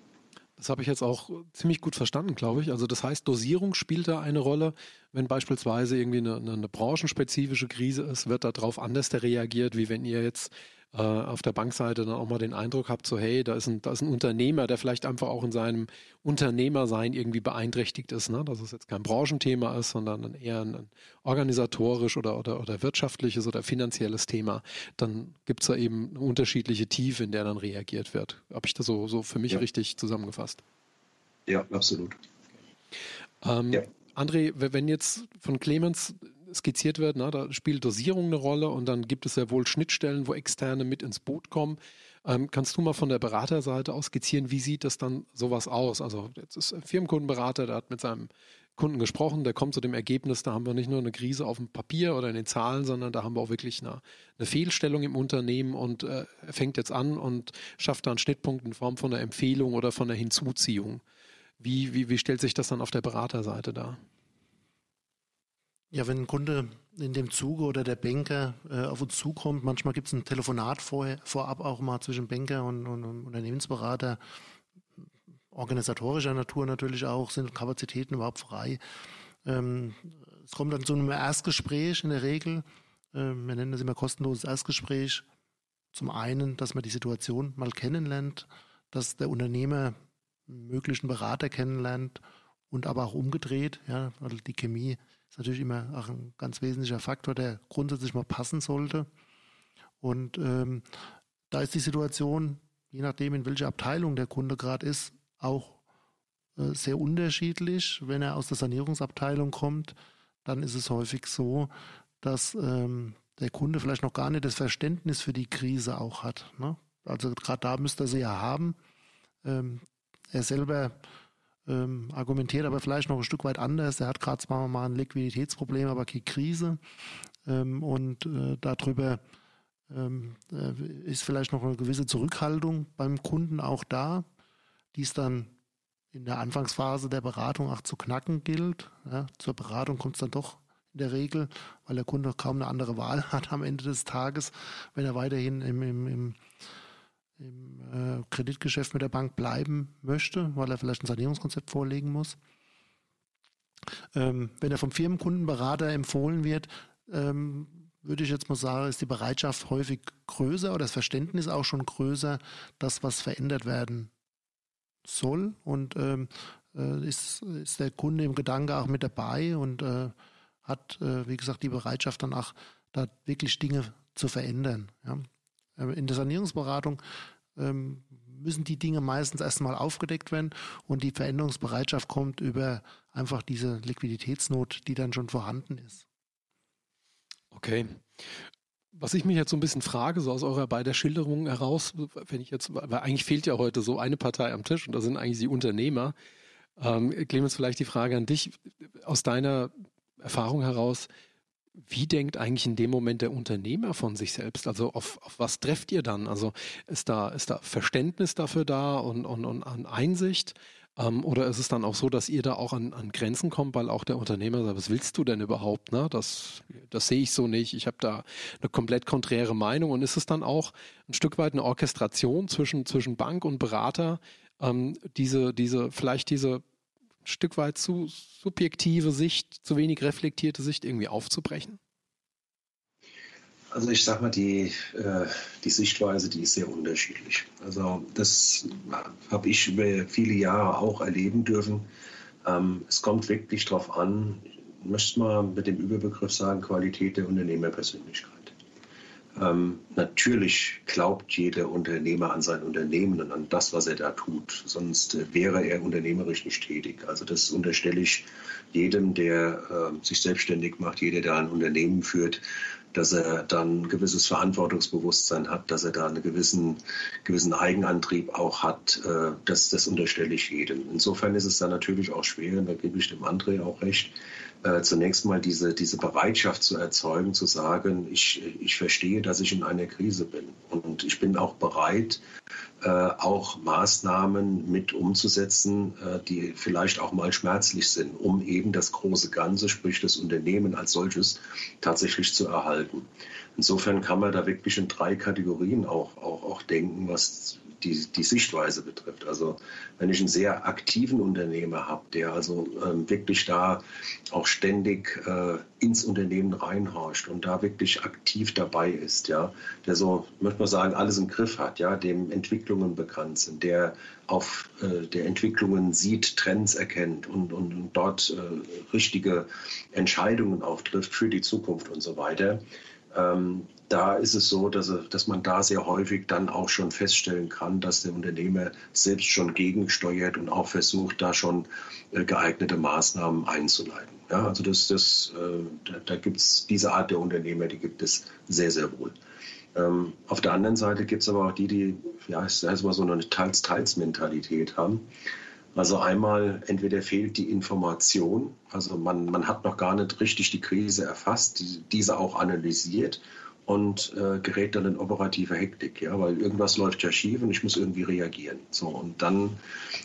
Das habe ich jetzt auch ziemlich gut verstanden, glaube ich. Also das heißt, Dosierung spielt da eine Rolle. Wenn beispielsweise irgendwie eine, eine branchenspezifische Krise ist, wird darauf anders reagiert, wie wenn ihr jetzt äh, auf der Bankseite dann auch mal den Eindruck habt, so hey, da ist ein, da ist ein Unternehmer, der vielleicht einfach auch in seinem Unternehmersein irgendwie beeinträchtigt ist, ne? dass es jetzt kein Branchenthema ist, sondern eher ein, ein organisatorisch oder, oder, oder wirtschaftliches oder finanzielles Thema, dann gibt es da eben eine unterschiedliche Tiefe, in der dann reagiert wird. Habe ich das so, so für mich ja. richtig zusammengefasst? Ja, absolut. Ähm, ja. André, wenn jetzt von Clemens skizziert wird, na, da spielt Dosierung eine Rolle und dann gibt es ja wohl Schnittstellen, wo Externe mit ins Boot kommen. Ähm, kannst du mal von der Beraterseite aus skizzieren, wie sieht das dann sowas aus? Also jetzt ist ein Firmenkundenberater, der hat mit seinem Kunden gesprochen, der kommt zu dem Ergebnis, da haben wir nicht nur eine Krise auf dem Papier oder in den Zahlen, sondern da haben wir auch wirklich eine, eine Fehlstellung im Unternehmen und äh, fängt jetzt an und schafft da einen Schnittpunkt in Form von einer Empfehlung oder von einer Hinzuziehung. Wie, wie, wie stellt sich das dann auf der Beraterseite dar? Ja, wenn ein Kunde in dem Zuge oder der Banker äh, auf uns zukommt, manchmal gibt es ein Telefonat vorher, vorab auch mal zwischen Banker und, und, und Unternehmensberater, organisatorischer Natur natürlich auch, sind Kapazitäten überhaupt frei. Ähm, es kommt dann zu einem Erstgespräch in der Regel. Ähm, wir nennen das immer kostenloses Erstgespräch. Zum einen, dass man die Situation mal kennenlernt, dass der Unternehmer einen möglichen Berater kennenlernt und aber auch umgedreht, ja, weil die Chemie ist natürlich immer auch ein ganz wesentlicher Faktor, der grundsätzlich mal passen sollte. Und ähm, da ist die Situation, je nachdem, in welcher Abteilung der Kunde gerade ist, auch äh, sehr unterschiedlich. Wenn er aus der Sanierungsabteilung kommt, dann ist es häufig so, dass ähm, der Kunde vielleicht noch gar nicht das Verständnis für die Krise auch hat. Ne? Also gerade da müsste er sie ja haben. Ähm, er selber ähm, argumentiert aber vielleicht noch ein Stück weit anders. Er hat gerade zwar mal ein Liquiditätsproblem, aber keine Krise. Ähm, und äh, darüber ähm, äh, ist vielleicht noch eine gewisse Zurückhaltung beim Kunden auch da, die es dann in der Anfangsphase der Beratung auch zu knacken gilt. Ja, zur Beratung kommt es dann doch in der Regel, weil der Kunde kaum eine andere Wahl hat am Ende des Tages, wenn er weiterhin im, im, im im äh, Kreditgeschäft mit der Bank bleiben möchte, weil er vielleicht ein Sanierungskonzept vorlegen muss. Ähm, wenn er vom Firmenkundenberater empfohlen wird, ähm, würde ich jetzt mal sagen, ist die Bereitschaft häufig größer oder das Verständnis auch schon größer, dass was verändert werden soll. Und ähm, äh, ist, ist der Kunde im Gedanke auch mit dabei und äh, hat, äh, wie gesagt, die Bereitschaft dann auch, da wirklich Dinge zu verändern. Ja. Äh, in der Sanierungsberatung ähm, müssen die Dinge meistens erstmal aufgedeckt werden und die Veränderungsbereitschaft kommt über einfach diese Liquiditätsnot, die dann schon vorhanden ist. Okay. Was ich mich jetzt so ein bisschen frage, so aus eurer beider Schilderungen heraus, wenn ich jetzt, weil eigentlich fehlt ja heute so eine Partei am Tisch und da sind eigentlich die Unternehmer. Ähm, Clemens, vielleicht die Frage an dich, aus deiner Erfahrung heraus, wie denkt eigentlich in dem Moment der Unternehmer von sich selbst? Also auf, auf was trefft ihr dann? Also ist da, ist da Verständnis dafür da und, und, und an Einsicht? Ähm, oder ist es dann auch so, dass ihr da auch an, an Grenzen kommt, weil auch der Unternehmer sagt, was willst du denn überhaupt? Ne? Das, das sehe ich so nicht. Ich habe da eine komplett konträre Meinung. Und ist es dann auch ein Stück weit eine Orchestration zwischen, zwischen Bank und Berater, ähm, diese, diese, vielleicht diese Stück weit zu subjektive Sicht, zu wenig reflektierte Sicht irgendwie aufzubrechen? Also ich sag mal, die, äh, die Sichtweise, die ist sehr unterschiedlich. Also das habe ich über viele Jahre auch erleben dürfen. Ähm, es kommt wirklich darauf an, ich möchte mal mit dem Überbegriff sagen, Qualität der Unternehmerpersönlichkeit. Ähm, natürlich glaubt jeder Unternehmer an sein Unternehmen und an das, was er da tut. Sonst äh, wäre er unternehmerisch nicht tätig. Also das unterstelle ich jedem, der äh, sich selbstständig macht, jeder, der ein Unternehmen führt, dass er dann ein gewisses Verantwortungsbewusstsein hat, dass er da einen gewissen, gewissen Eigenantrieb auch hat. Äh, das, das unterstelle ich jedem. Insofern ist es dann natürlich auch schwer, und da gebe ich dem André auch recht, äh, zunächst mal diese, diese Bereitschaft zu erzeugen, zu sagen, ich, ich verstehe, dass ich in einer Krise bin. Und ich bin auch bereit, äh, auch Maßnahmen mit umzusetzen, äh, die vielleicht auch mal schmerzlich sind, um eben das große Ganze, sprich das Unternehmen als solches, tatsächlich zu erhalten. Insofern kann man da wirklich in drei Kategorien auch, auch, auch denken, was die, die Sichtweise betrifft. Also wenn ich einen sehr aktiven Unternehmer habe, der also ähm, wirklich da auch ständig äh, ins Unternehmen reinhorcht und da wirklich aktiv dabei ist, ja, der so, möchte man sagen, alles im Griff hat, ja, dem Entwicklungen bekannt sind, der auf äh, der Entwicklungen sieht, Trends erkennt und, und, und dort äh, richtige Entscheidungen auch trifft für die Zukunft und so weiter Ähm, da ist es so, dass, dass man da sehr häufig dann auch schon feststellen kann, dass der Unternehmer selbst schon gegensteuert und auch versucht, da schon äh, geeignete Maßnahmen einzuleiten. Ja, also das, das, äh, da, da gibt es diese Art der Unternehmer, die gibt es sehr, sehr wohl. Ähm, auf der anderen Seite gibt es aber auch die, die, ja, ich mal so eine Teils-Teils-Mentalität haben. Also einmal, entweder fehlt die Information, also man, man hat noch gar nicht richtig die Krise erfasst, die, diese auch analysiert und äh, gerät dann in operative Hektik, ja, weil irgendwas läuft ja schief und ich muss irgendwie reagieren. So, und dann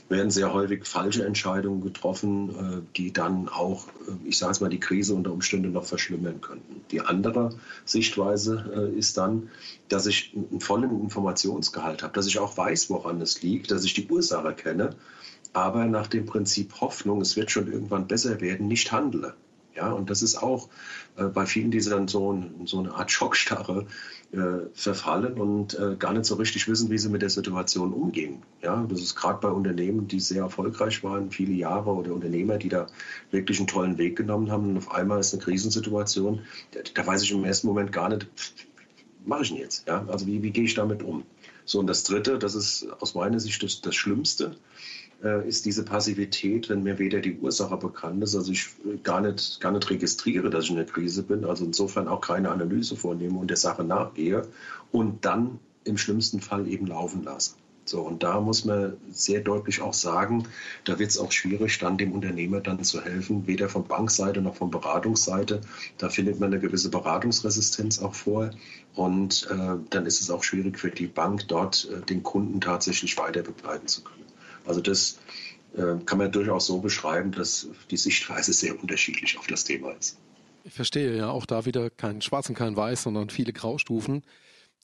werden sehr häufig falsche Entscheidungen getroffen, äh, die dann auch, äh, ich sage es mal, die Krise unter Umständen noch verschlimmern könnten. Die andere Sichtweise äh, ist dann, dass ich einen vollen Informationsgehalt habe, dass ich auch weiß, woran es liegt, dass ich die Ursache kenne aber nach dem Prinzip Hoffnung, es wird schon irgendwann besser werden, nicht handle. Ja, und das ist auch äh, bei vielen, die dann so, so eine Art Schockstarre äh, verfallen und äh, gar nicht so richtig wissen, wie sie mit der Situation umgehen. Ja, das ist gerade bei Unternehmen, die sehr erfolgreich waren, viele Jahre oder Unternehmer, die da wirklich einen tollen Weg genommen haben. Und auf einmal ist eine Krisensituation, da, da weiß ich im ersten Moment gar nicht, mache ich denn jetzt? Ja, also wie, wie gehe ich damit um? So, und das Dritte, das ist aus meiner Sicht das, das Schlimmste, ist diese Passivität, wenn mir weder die Ursache bekannt ist, also ich äh, gar nicht, gar nicht registriere, dass ich in der Krise bin, also insofern auch keine Analyse vornehme und der Sache nachgehe und dann im schlimmsten Fall eben laufen lasse. So, und da muss man sehr deutlich auch sagen, da wird es auch schwierig, dann dem Unternehmer dann zu helfen, weder von Bankseite noch von Beratungsseite. Da findet man eine gewisse Beratungsresistenz auch vor. Und äh, dann ist es auch schwierig für die Bank, dort äh, den Kunden tatsächlich weiter begleiten zu können. Also das äh, kann man durchaus so beschreiben, dass die Sichtweise sehr unterschiedlich auf das Thema ist. Ich verstehe ja auch da wieder kein Schwarz und kein Weiß, sondern viele Graustufen.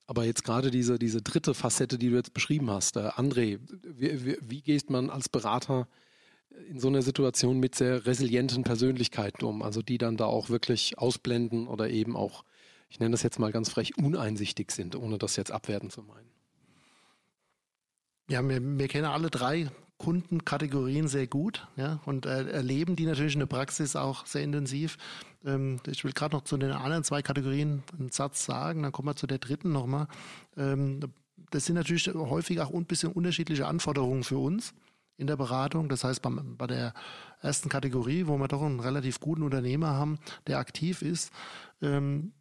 Aber jetzt gerade diese, diese dritte Facette, die du jetzt beschrieben hast, äh, André, wie, wie, wie geht man als Berater in so einer Situation mit sehr resilienten Persönlichkeiten um, also die dann da auch wirklich ausblenden oder eben auch, ich nenne das jetzt mal ganz frech, uneinsichtig sind, ohne das jetzt abwerten zu meinen? Ja, wir, wir kennen alle drei Kundenkategorien sehr gut ja, und äh, erleben die natürlich in der Praxis auch sehr intensiv. Ähm, ich will gerade noch zu den anderen zwei Kategorien einen Satz sagen, dann kommen wir zu der dritten nochmal. Ähm, das sind natürlich häufig auch ein bisschen unterschiedliche Anforderungen für uns in der Beratung. Das heißt, beim, bei der ersten Kategorie, wo wir doch einen relativ guten Unternehmer haben, der aktiv ist, ähm,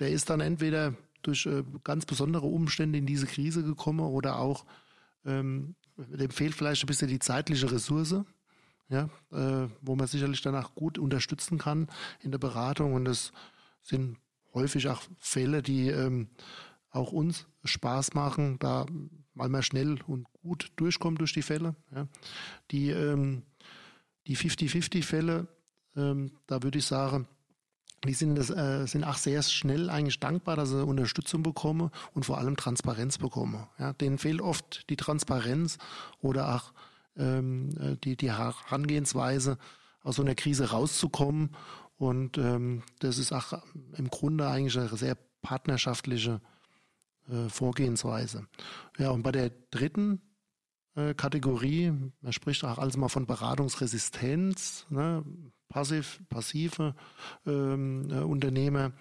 der ist dann entweder durch äh, ganz besondere Umstände in diese Krise gekommen oder auch ähm, dem fehlt vielleicht ein bisschen die zeitliche Ressource, ja, äh, wo man sicherlich danach gut unterstützen kann in der Beratung. Und das sind häufig auch Fälle, die ähm, auch uns Spaß machen, da weil man schnell und gut durchkommt durch die Fälle. Ja. Die, ähm, die 50-50-Fälle, ähm, da würde ich sagen, die sind, das, äh, sind auch sehr schnell eigentlich dankbar, dass sie Unterstützung bekommen und vor allem Transparenz bekommen. Ja, denen fehlt oft die Transparenz oder auch ähm, äh, die, die Herangehensweise, aus so einer Krise rauszukommen. Und ähm, das ist auch im Grunde eigentlich eine sehr partnerschaftliche äh, Vorgehensweise. Ja, und bei der dritten äh, Kategorie, man spricht auch alles mal von Beratungsresistenz, ne? Passiv, passive ähm, äh, Unternehmer.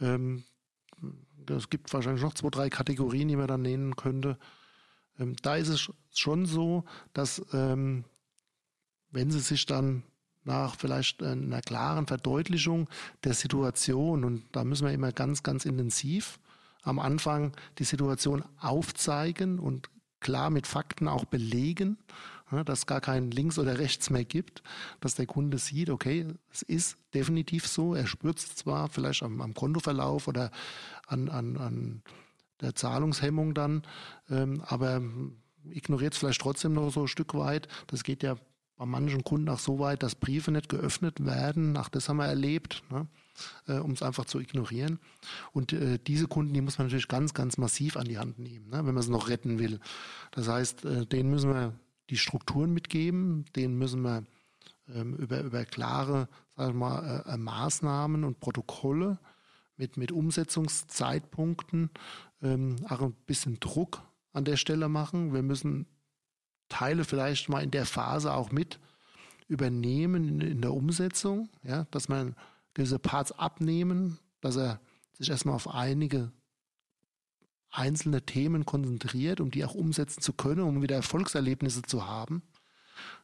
Ähm, es gibt wahrscheinlich noch zwei, drei Kategorien, die man dann nennen könnte. Ähm, da ist es schon so, dass ähm, wenn sie sich dann nach vielleicht einer klaren Verdeutlichung der Situation, und da müssen wir immer ganz, ganz intensiv am Anfang die Situation aufzeigen und klar mit Fakten auch belegen, dass es gar kein Links oder Rechts mehr gibt, dass der Kunde sieht, okay, es ist definitiv so, er spürt es zwar vielleicht am, am Kontoverlauf oder an, an, an der Zahlungshemmung dann, ähm, aber ignoriert es vielleicht trotzdem noch so ein Stück weit. Das geht ja bei manchen Kunden auch so weit, dass Briefe nicht geöffnet werden. Ach, das haben wir erlebt, ne? äh, um es einfach zu ignorieren. Und äh, diese Kunden, die muss man natürlich ganz, ganz massiv an die Hand nehmen, ne? wenn man es noch retten will. Das heißt, äh, denen müssen wir die Strukturen mitgeben, denen müssen wir ähm, über, über klare sag mal, äh, äh, Maßnahmen und Protokolle mit, mit Umsetzungszeitpunkten ähm, auch ein bisschen Druck an der Stelle machen. Wir müssen Teile vielleicht mal in der Phase auch mit übernehmen in, in der Umsetzung, ja, dass man gewisse Parts abnehmen, dass er sich erstmal auf einige einzelne Themen konzentriert, um die auch umsetzen zu können, um wieder Erfolgserlebnisse zu haben.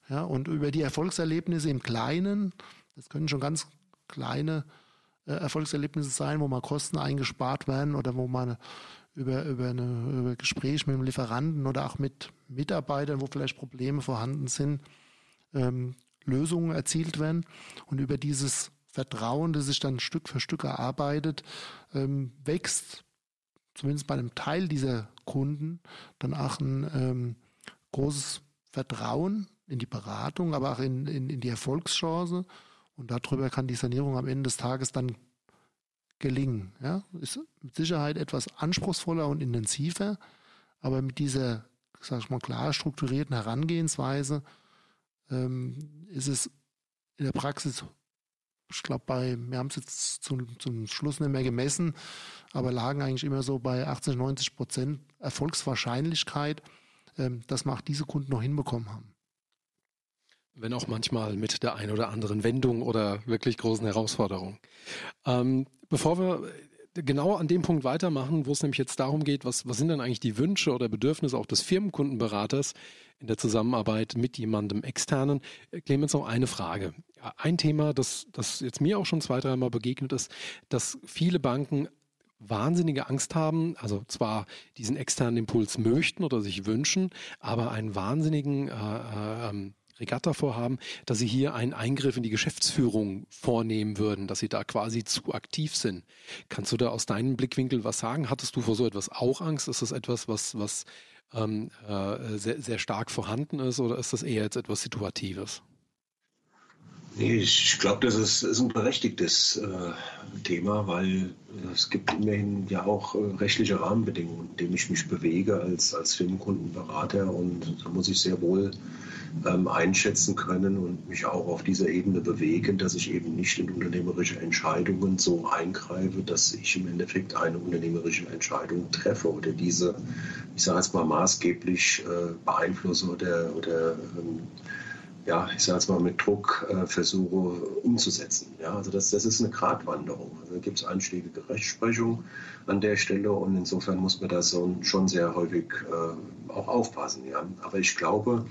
Ja, und über die Erfolgserlebnisse im Kleinen, das können schon ganz kleine äh, Erfolgserlebnisse sein, wo mal Kosten eingespart werden oder wo man über, über, eine, über Gespräche mit dem Lieferanten oder auch mit Mitarbeitern, wo vielleicht Probleme vorhanden sind, ähm, Lösungen erzielt werden. Und über dieses Vertrauen, das sich dann Stück für Stück erarbeitet, ähm, wächst zumindest bei einem Teil dieser Kunden dann auch ein ähm, großes Vertrauen in die Beratung, aber auch in, in, in die Erfolgschance. Und darüber kann die Sanierung am Ende des Tages dann gelingen. Ja? Ist mit Sicherheit etwas anspruchsvoller und intensiver, aber mit dieser, sag ich mal, klar strukturierten Herangehensweise ähm, ist es in der Praxis, ich glaube, bei, wir haben es jetzt zum, zum Schluss nicht mehr gemessen, aber lagen eigentlich immer so bei 80, 90 Prozent Erfolgswahrscheinlichkeit, ähm, dass wir auch diese Kunden noch hinbekommen haben. Wenn auch manchmal mit der ein oder anderen Wendung oder wirklich großen Herausforderung. Ähm, bevor wir genau an dem Punkt weitermachen, wo es nämlich jetzt darum geht, was, was sind denn eigentlich die Wünsche oder Bedürfnisse auch des Firmenkundenberaters in der Zusammenarbeit mit jemandem externen, Clemens noch eine Frage. Ein Thema, das, das jetzt mir auch schon zwei, dreimal begegnet ist, dass viele Banken wahnsinnige Angst haben, also zwar diesen externen Impuls möchten oder sich wünschen, aber einen wahnsinnigen äh, äh, ähm, Regatta-Vorhaben, dass sie hier einen Eingriff in die Geschäftsführung vornehmen würden, dass sie da quasi zu aktiv sind. Kannst du da aus deinem Blickwinkel was sagen? Hattest du vor so etwas auch Angst? Ist das etwas, was, was ähm, äh, sehr, sehr stark vorhanden ist oder ist das eher jetzt etwas Situatives? Ich glaube, das ist, ist, ein berechtigtes äh, Thema, weil es gibt immerhin ja auch äh, rechtliche Rahmenbedingungen, in denen ich mich bewege als, als Firmenkundenberater und da muss ich sehr wohl ähm, einschätzen können und mich auch auf dieser Ebene bewegen, dass ich eben nicht in unternehmerische Entscheidungen so eingreife, dass ich im Endeffekt eine unternehmerische Entscheidung treffe oder diese, ich sage jetzt mal, maßgeblich äh, beeinflusse oder, oder ähm, ja, ich sage jetzt mal, mit Druck äh, versuche umzusetzen. Ja, also das, das ist eine Gratwanderung. Also da gibt es einschlägige Rechtsprechung an der Stelle und insofern muss man da so schon sehr häufig äh, auch aufpassen. Ja. Aber ich glaube,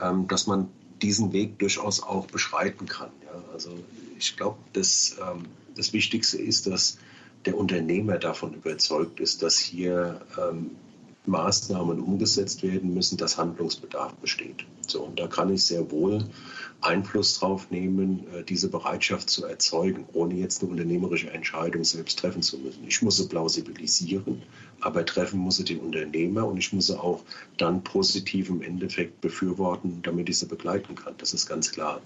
ähm, dass man diesen Weg durchaus auch beschreiten kann. Ja. Also ich glaube, das, ähm, das Wichtigste ist, dass der Unternehmer davon überzeugt ist, dass hier ähm, Maßnahmen umgesetzt werden müssen, dass Handlungsbedarf besteht. So, und da kann ich sehr wohl Einfluss drauf nehmen, äh, diese Bereitschaft zu erzeugen, ohne jetzt eine unternehmerische Entscheidung selbst treffen zu müssen. Ich muss sie plausibilisieren, aber treffen muss sie den Unternehmer und ich muss sie auch dann positiv im Endeffekt befürworten, damit ich sie begleiten kann. Das ist ganz klar.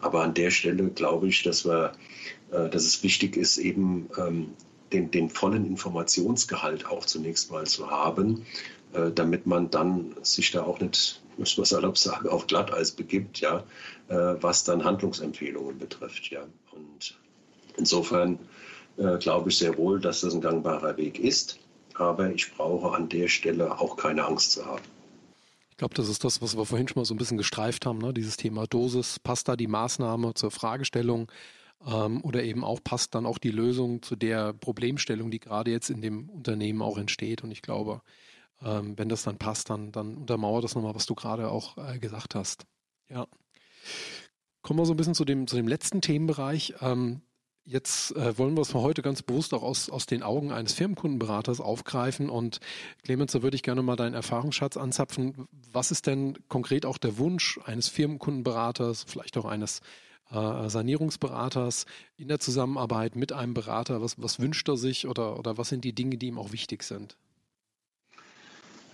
Aber an der Stelle glaube ich, dass wir, äh, dass es wichtig ist, eben ähm, den, den vollen Informationsgehalt auch zunächst mal zu haben, äh, damit man dann sich da auch nicht, muss man salopp sagen, auf Glatteis begibt, ja, äh, was dann Handlungsempfehlungen betrifft. Ja. Und insofern äh, glaube ich sehr wohl, dass das ein gangbarer Weg ist, aber ich brauche an der Stelle auch keine Angst zu haben. Ich glaube, das ist das, was wir vorhin schon mal so ein bisschen gestreift haben, ne? dieses Thema Dosis, passt da die Maßnahme zur Fragestellung, ähm, oder eben auch passt dann auch die Lösung zu der Problemstellung, die gerade jetzt in dem Unternehmen auch entsteht. Und ich glaube, ähm, wenn das dann passt, dann, dann untermauert das nochmal, was du gerade auch äh, gesagt hast. Ja. Kommen wir so ein bisschen zu dem, zu dem letzten Themenbereich. Ähm, Jetzt äh, wollen wir es für heute ganz bewusst auch aus, aus den Augen eines Firmenkundenberaters aufgreifen. Und Clemens, da würde ich gerne mal deinen Erfahrungsschatz anzapfen. Was ist denn konkret auch der Wunsch eines Firmenkundenberaters, vielleicht auch eines äh, Sanierungsberaters in der Zusammenarbeit mit einem Berater? Was, was wünscht er sich oder, oder was sind die Dinge, die ihm auch wichtig sind?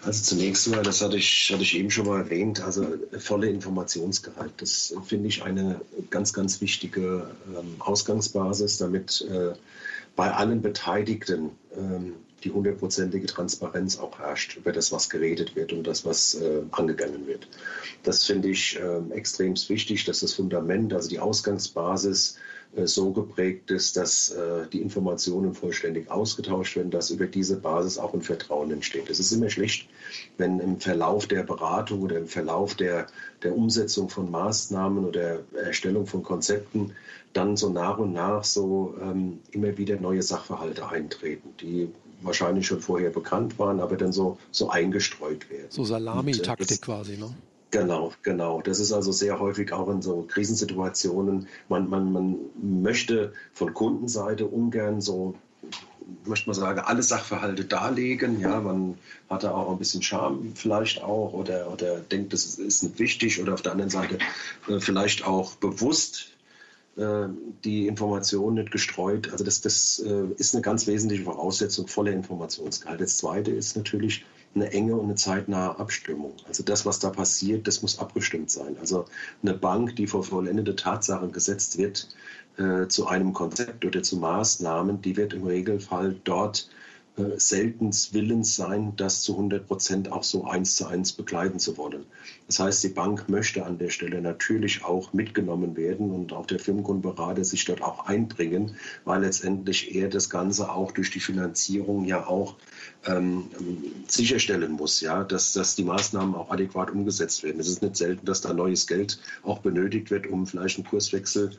Also zunächst mal, das hatte ich, hatte ich eben schon mal erwähnt, also volle Informationsgehalt. Das finde ich eine ganz, ganz wichtige ähm, Ausgangsbasis, damit äh, bei allen Beteiligten ähm, die hundertprozentige Transparenz auch herrscht über das, was geredet wird und das, was äh, angegangen wird. Das finde ich äh, extrem wichtig, dass das Fundament, also die Ausgangsbasis so geprägt ist, dass äh, die Informationen vollständig ausgetauscht werden, dass über diese Basis auch ein Vertrauen entsteht. Es ist immer schlecht, wenn im Verlauf der Beratung oder im Verlauf der, der Umsetzung von Maßnahmen oder Erstellung von Konzepten dann so nach und nach so ähm, immer wieder neue Sachverhalte eintreten, die wahrscheinlich schon vorher bekannt waren, aber dann so, so eingestreut werden. So Salami-Taktik quasi, ne? Genau, genau. Das ist also sehr häufig auch in so Krisensituationen. Man, man, man möchte von Kundenseite ungern so, möchte man sagen, alle Sachverhalte darlegen. Ja, man hat da auch ein bisschen Scham vielleicht auch oder, oder denkt, das ist nicht wichtig oder auf der anderen Seite äh, vielleicht auch bewusst äh, die Information nicht gestreut. Also das, das äh, ist eine ganz wesentliche Voraussetzung voller Informationsgehalt. Das Zweite ist natürlich eine enge und eine zeitnahe Abstimmung. Also das, was da passiert, das muss abgestimmt sein. Also eine Bank, die vor vollendete Tatsachen gesetzt wird äh, zu einem Konzept oder zu Maßnahmen, die wird im Regelfall dort äh, seltens willens sein, das zu 100 Prozent auch so eins zu eins begleiten zu wollen. Das heißt, die Bank möchte an der Stelle natürlich auch mitgenommen werden und auch der Firmenkundenberater sich dort auch einbringen, weil letztendlich er das Ganze auch durch die Finanzierung ja auch ähm, sicherstellen muss, ja, dass, dass die Maßnahmen auch adäquat umgesetzt werden. Es ist nicht selten, dass da neues Geld auch benötigt wird, um vielleicht einen Kurswechsel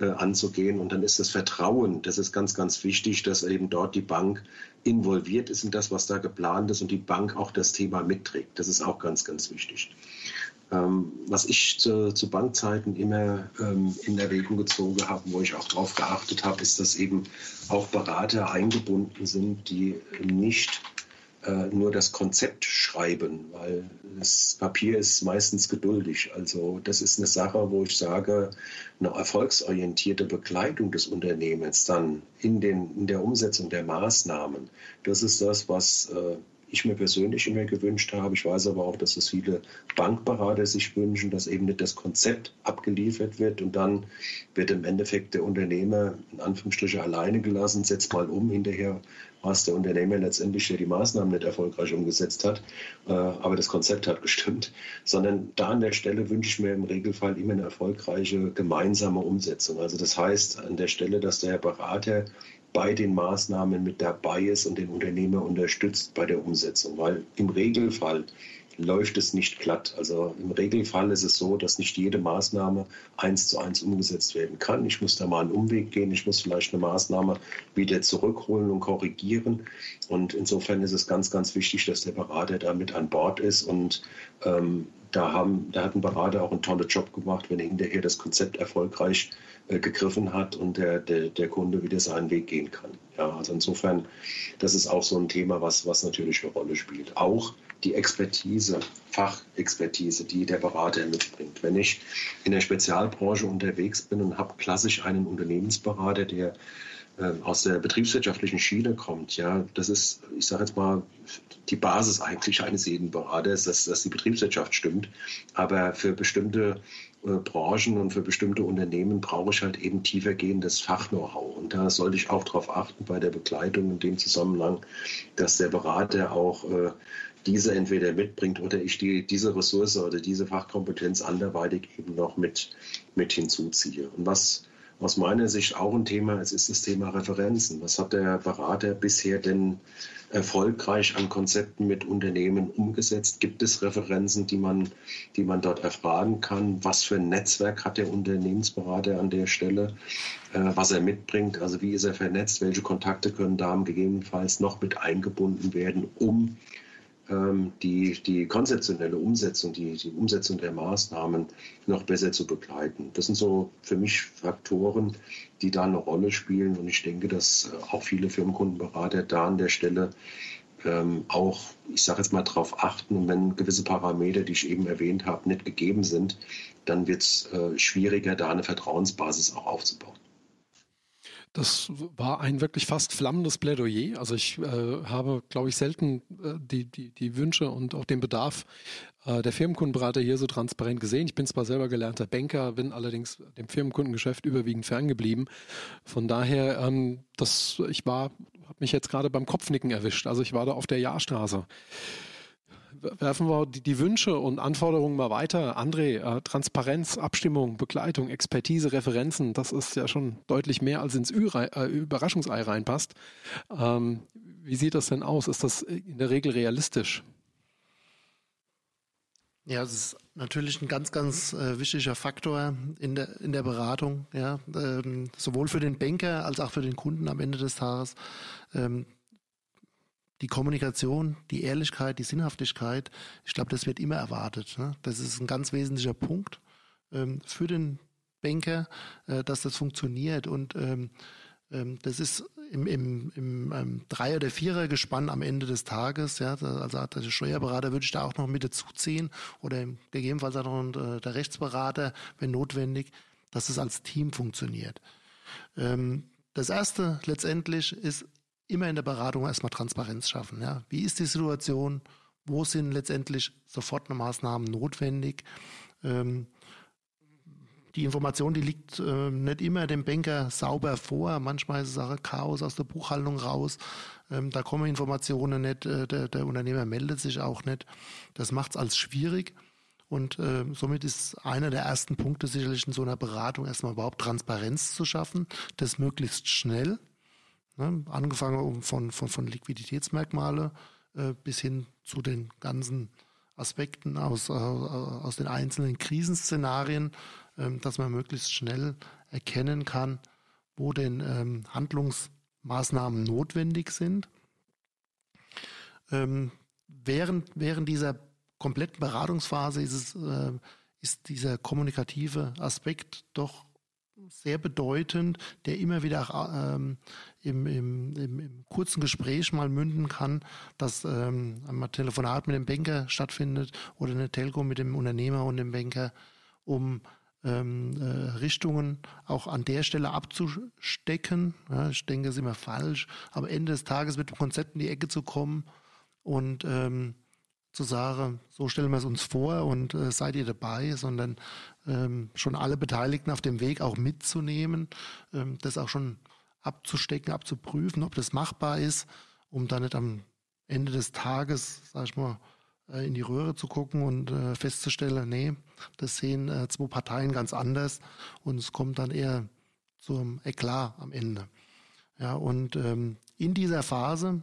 äh, anzugehen. Und dann ist das Vertrauen, das ist ganz, ganz wichtig, dass eben dort die Bank involviert ist in das, was da geplant ist und die Bank auch das Thema mitträgt. Das ist auch ganz, ganz wichtig. Ähm, was ich zu, zu Bankzeiten immer ähm, in Erwägung gezogen habe, wo ich auch darauf geachtet habe, ist, dass eben auch Berater eingebunden sind, die nicht äh, nur das Konzept schreiben, weil das Papier ist meistens geduldig. Also das ist eine Sache, wo ich sage, eine erfolgsorientierte Begleitung des Unternehmens dann in, den, in der Umsetzung der Maßnahmen, das ist das, was äh, ich mir persönlich immer gewünscht habe. Ich weiß aber auch, dass es viele Bankberater sich wünschen, dass eben nicht das Konzept abgeliefert wird und dann wird im Endeffekt der Unternehmer in Anführungsstrichen alleine gelassen, setzt mal um, hinterher war es der Unternehmer letztendlich, der die Maßnahmen nicht erfolgreich umgesetzt hat, äh, aber das Konzept hat gestimmt, sondern da an der Stelle wünsche ich mir im Regelfall immer eine erfolgreiche gemeinsame Umsetzung. Also das heißt an der Stelle, dass der Berater bei den Maßnahmen mit dabei ist und den Unternehmer unterstützt bei der Umsetzung. Weil im Regelfall läuft es nicht glatt. Also im Regelfall ist es so, dass nicht jede Maßnahme eins zu eins umgesetzt werden kann. Ich muss da mal einen Umweg gehen. Ich muss vielleicht eine Maßnahme wieder zurückholen und korrigieren. Und insofern ist es ganz, ganz wichtig, dass der Berater da mit an Bord ist und ähm, da, haben, da hat ein Berater auch einen tollen Job gemacht, wenn er hinterher das Konzept erfolgreich äh, gegriffen hat und der, der, der Kunde wieder seinen Weg gehen kann. Ja, also insofern, das ist auch so ein Thema, was, was natürlich eine Rolle spielt. Auch die Expertise, Fachexpertise, die der Berater mitbringt. Wenn ich in der Spezialbranche unterwegs bin und habe klassisch einen Unternehmensberater, der äh, aus der betriebswirtschaftlichen Schiene kommt, ja, das ist, ich sage jetzt mal, die Basis eigentlich eines jeden Beraters, dass, dass die Betriebswirtschaft stimmt. Aber für bestimmte äh, Branchen und für bestimmte Unternehmen brauche ich halt eben tiefergehendes Fach-Know-how. Und da sollte ich auch darauf achten bei der Begleitung in dem Zusammenhang, dass der Berater auch äh, diese entweder mitbringt oder ich die, diese Ressource oder diese Fachkompetenz anderweitig eben noch mit, mit hinzuziehe. Und was aus meiner Sicht auch ein Thema ist, ist das Thema Referenzen. Was hat der Berater bisher denn erfolgreich an Konzepten mit Unternehmen umgesetzt? Gibt es Referenzen, die man, die man dort erfragen kann? Was für ein Netzwerk hat der Unternehmensberater an der Stelle? Äh, was er mitbringt? Also wie ist er vernetzt? Welche Kontakte können da gegebenenfalls noch mit eingebunden werden, um ähm, die, die konzeptionelle Umsetzung, die, die Umsetzung der Maßnahmen noch besser zu begleiten. Das sind so für mich Faktoren, die da eine Rolle spielen. Und ich denke, dass äh, auch viele Firmenkundenberater da an der Stelle ähm, auch, ich sage jetzt mal, darauf achten. Und wenn gewisse Parameter, die ich eben erwähnt habe, nicht gegeben sind, dann wird es äh, schwieriger, da eine Vertrauensbasis auch aufzubauen. Das war ein wirklich fast flammendes Plädoyer. Also ich äh, habe, glaube ich, selten äh, die, die, die Wünsche und auch den Bedarf äh, der Firmenkundenberater hier so transparent gesehen. Ich bin zwar selber gelernter Banker, bin allerdings dem Firmenkundengeschäft überwiegend ferngeblieben. Von daher, ähm, das, ich war, habe mich jetzt gerade beim Kopfnicken erwischt. Also ich war da auf der Jahrstraße. Werfen wir die, die, Wünsche und Anforderungen mal weiter. André, äh, Transparenz, Abstimmung, Begleitung, Expertise, Referenzen, das ist ja schon deutlich mehr als ins Ü äh, Überraschungsei reinpasst. Ähm, wie sieht das denn aus? Ist das in der Regel realistisch? Ja, es ist natürlich ein ganz, ganz äh, wichtiger Faktor in der, in der Beratung, ja, ähm, sowohl für den Banker als auch für den Kunden am Ende des Tages. Ähm, die Kommunikation, die Ehrlichkeit, die Sinnhaftigkeit, ich glaube, das wird immer erwartet. Ne? Das ist ein ganz wesentlicher Punkt ähm, für den Banker, äh, dass das funktioniert. Und ähm, ähm, das ist im, im, im ähm, Drei- oder Vierer-Gespann am Ende des Tages. Ja, also der Steuerberater würde ich da auch noch mit dazuziehen oder gegebenenfalls auch noch äh, der Rechtsberater, wenn notwendig, dass es als Team funktioniert. Ähm, das erste letztendlich ist immer in der Beratung erstmal Transparenz schaffen. Ja. Wie ist die Situation? Wo sind letztendlich sofort Maßnahmen notwendig? Ähm, die Information, die liegt äh, nicht immer dem Banker sauber vor. Manchmal ist es auch Chaos aus der Buchhaltung raus. Ähm, da kommen Informationen nicht. Äh, der, der, Unternehmer meldet sich auch nicht. Das macht es als schwierig. Und äh, somit ist einer der ersten Punkte sicherlich in so einer Beratung erstmal überhaupt Transparenz zu schaffen. Das möglichst schnell. Ne? Angefangen von, von, von Liquiditätsmerkmale äh, bis hin zu den ganzen Aspekten aus, äh, aus den einzelnen Krisenszenarien, äh, dass man möglichst schnell erkennen kann, wo denn ähm, Handlungsmaßnahmen notwendig sind. Ähm, während, während dieser kompletten Beratungsphase ist, es, äh, ist dieser kommunikative Aspekt doch sehr bedeutend, der immer wieder ähm, im, im, im, im, kurzen Gespräch mal münden kann, dass ähm, ein Telefonat mit dem Banker stattfindet oder eine Telco mit dem Unternehmer und dem Banker, um ähm, äh, Richtungen auch an der Stelle abzustecken. Ja, ich denke, es ist immer falsch, aber Ende des Tages mit dem Konzept in die Ecke zu kommen und ähm, zu sagen, so stellen wir es uns vor und äh, seid ihr dabei, sondern ähm, schon alle Beteiligten auf dem Weg auch mitzunehmen, ähm, das auch schon abzustecken, abzuprüfen, ob das machbar ist, um dann nicht am Ende des Tages, sag ich mal, äh, in die Röhre zu gucken und äh, festzustellen, nee, das sehen äh, zwei Parteien ganz anders und es kommt dann eher zum Eklat am Ende. Ja, und ähm, in dieser Phase,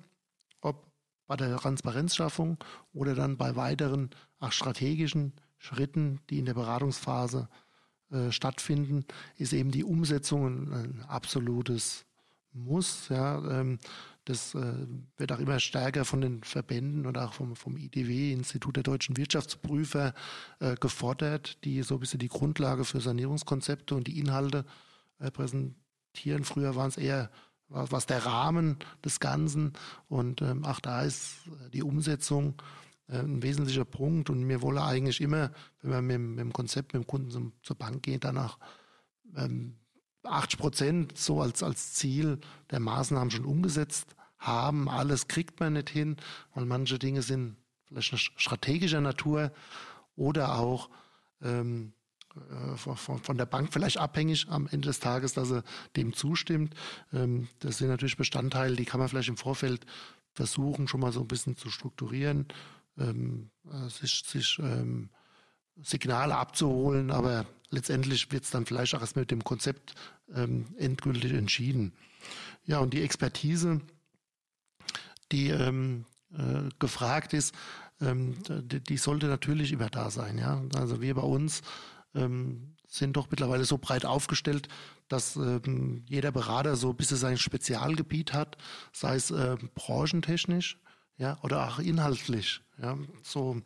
ob bei der Transparenzschaffung oder dann bei weiteren ach, strategischen Schritten, die in der Beratungsphase äh, stattfinden, ist eben die Umsetzung ein, absolutes Muss. Ja, ähm, das äh, wird auch immer stärker von den Verbänden und auch vom, vom IDW, Institut der deutschen Wirtschaftsprüfer, äh, gefordert, die so ein bisschen die Grundlage für Sanierungskonzepte und die Inhalte äh, präsentieren. Früher waren es eher was der Rahmen des Ganzen und ähm, auch da ist äh, die Umsetzung ein wesentlicher Punkt und mir wolle eigentlich immer, wenn man mit, mit dem Konzept mit dem Kunden zum, zur Bank geht, danach ähm, 80 Prozent so als, als Ziel der Maßnahmen schon umgesetzt haben. Alles kriegt man nicht hin, weil manche Dinge sind vielleicht strategischer Natur oder auch ähm, äh, von, der Bank vielleicht abhängig am Ende des Tages, dass er dem zustimmt. Ähm, das sind natürlich Bestandteile, die kann man vielleicht im Vorfeld versuchen, schon mal so ein bisschen zu strukturieren, ähm, äh, sich, sich ähm, Signale abzuholen, aber letztendlich wird es dann vielleicht auch erst mit dem Konzept ähm, endgültig entschieden. Ja, und die Expertise, die ähm, äh, gefragt ist, ähm, die, die, sollte natürlich immer da sein. Ja? Also wir bei uns ähm, sind doch mittlerweile so breit aufgestellt, dass ähm, jeder Berater so ein bisschen sein Spezialgebiet hat, sei es äh, branchentechnisch ja, oder auch inhaltlich. Ja. So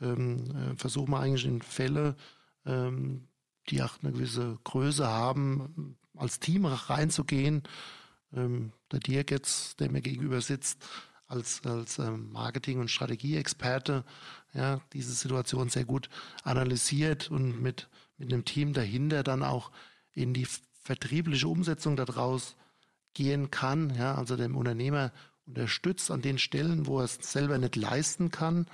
ähm, äh, versuchen wir eigentlich in Fälle, ähm, die auch eine gewisse Größe haben, als Team reinzugehen. Ähm, der Dirk jetzt, der mir gegenüber sitzt, als, als ähm, Marketing- und Strategieexperte ja, diese Situation sehr gut analysiert und mit, mit einem Team dahinter dann auch in die vertriebliche Umsetzung daraus gehen kann, ja, also dem Unternehmer unterstützt an den Stellen, wo er es selber nicht leisten kann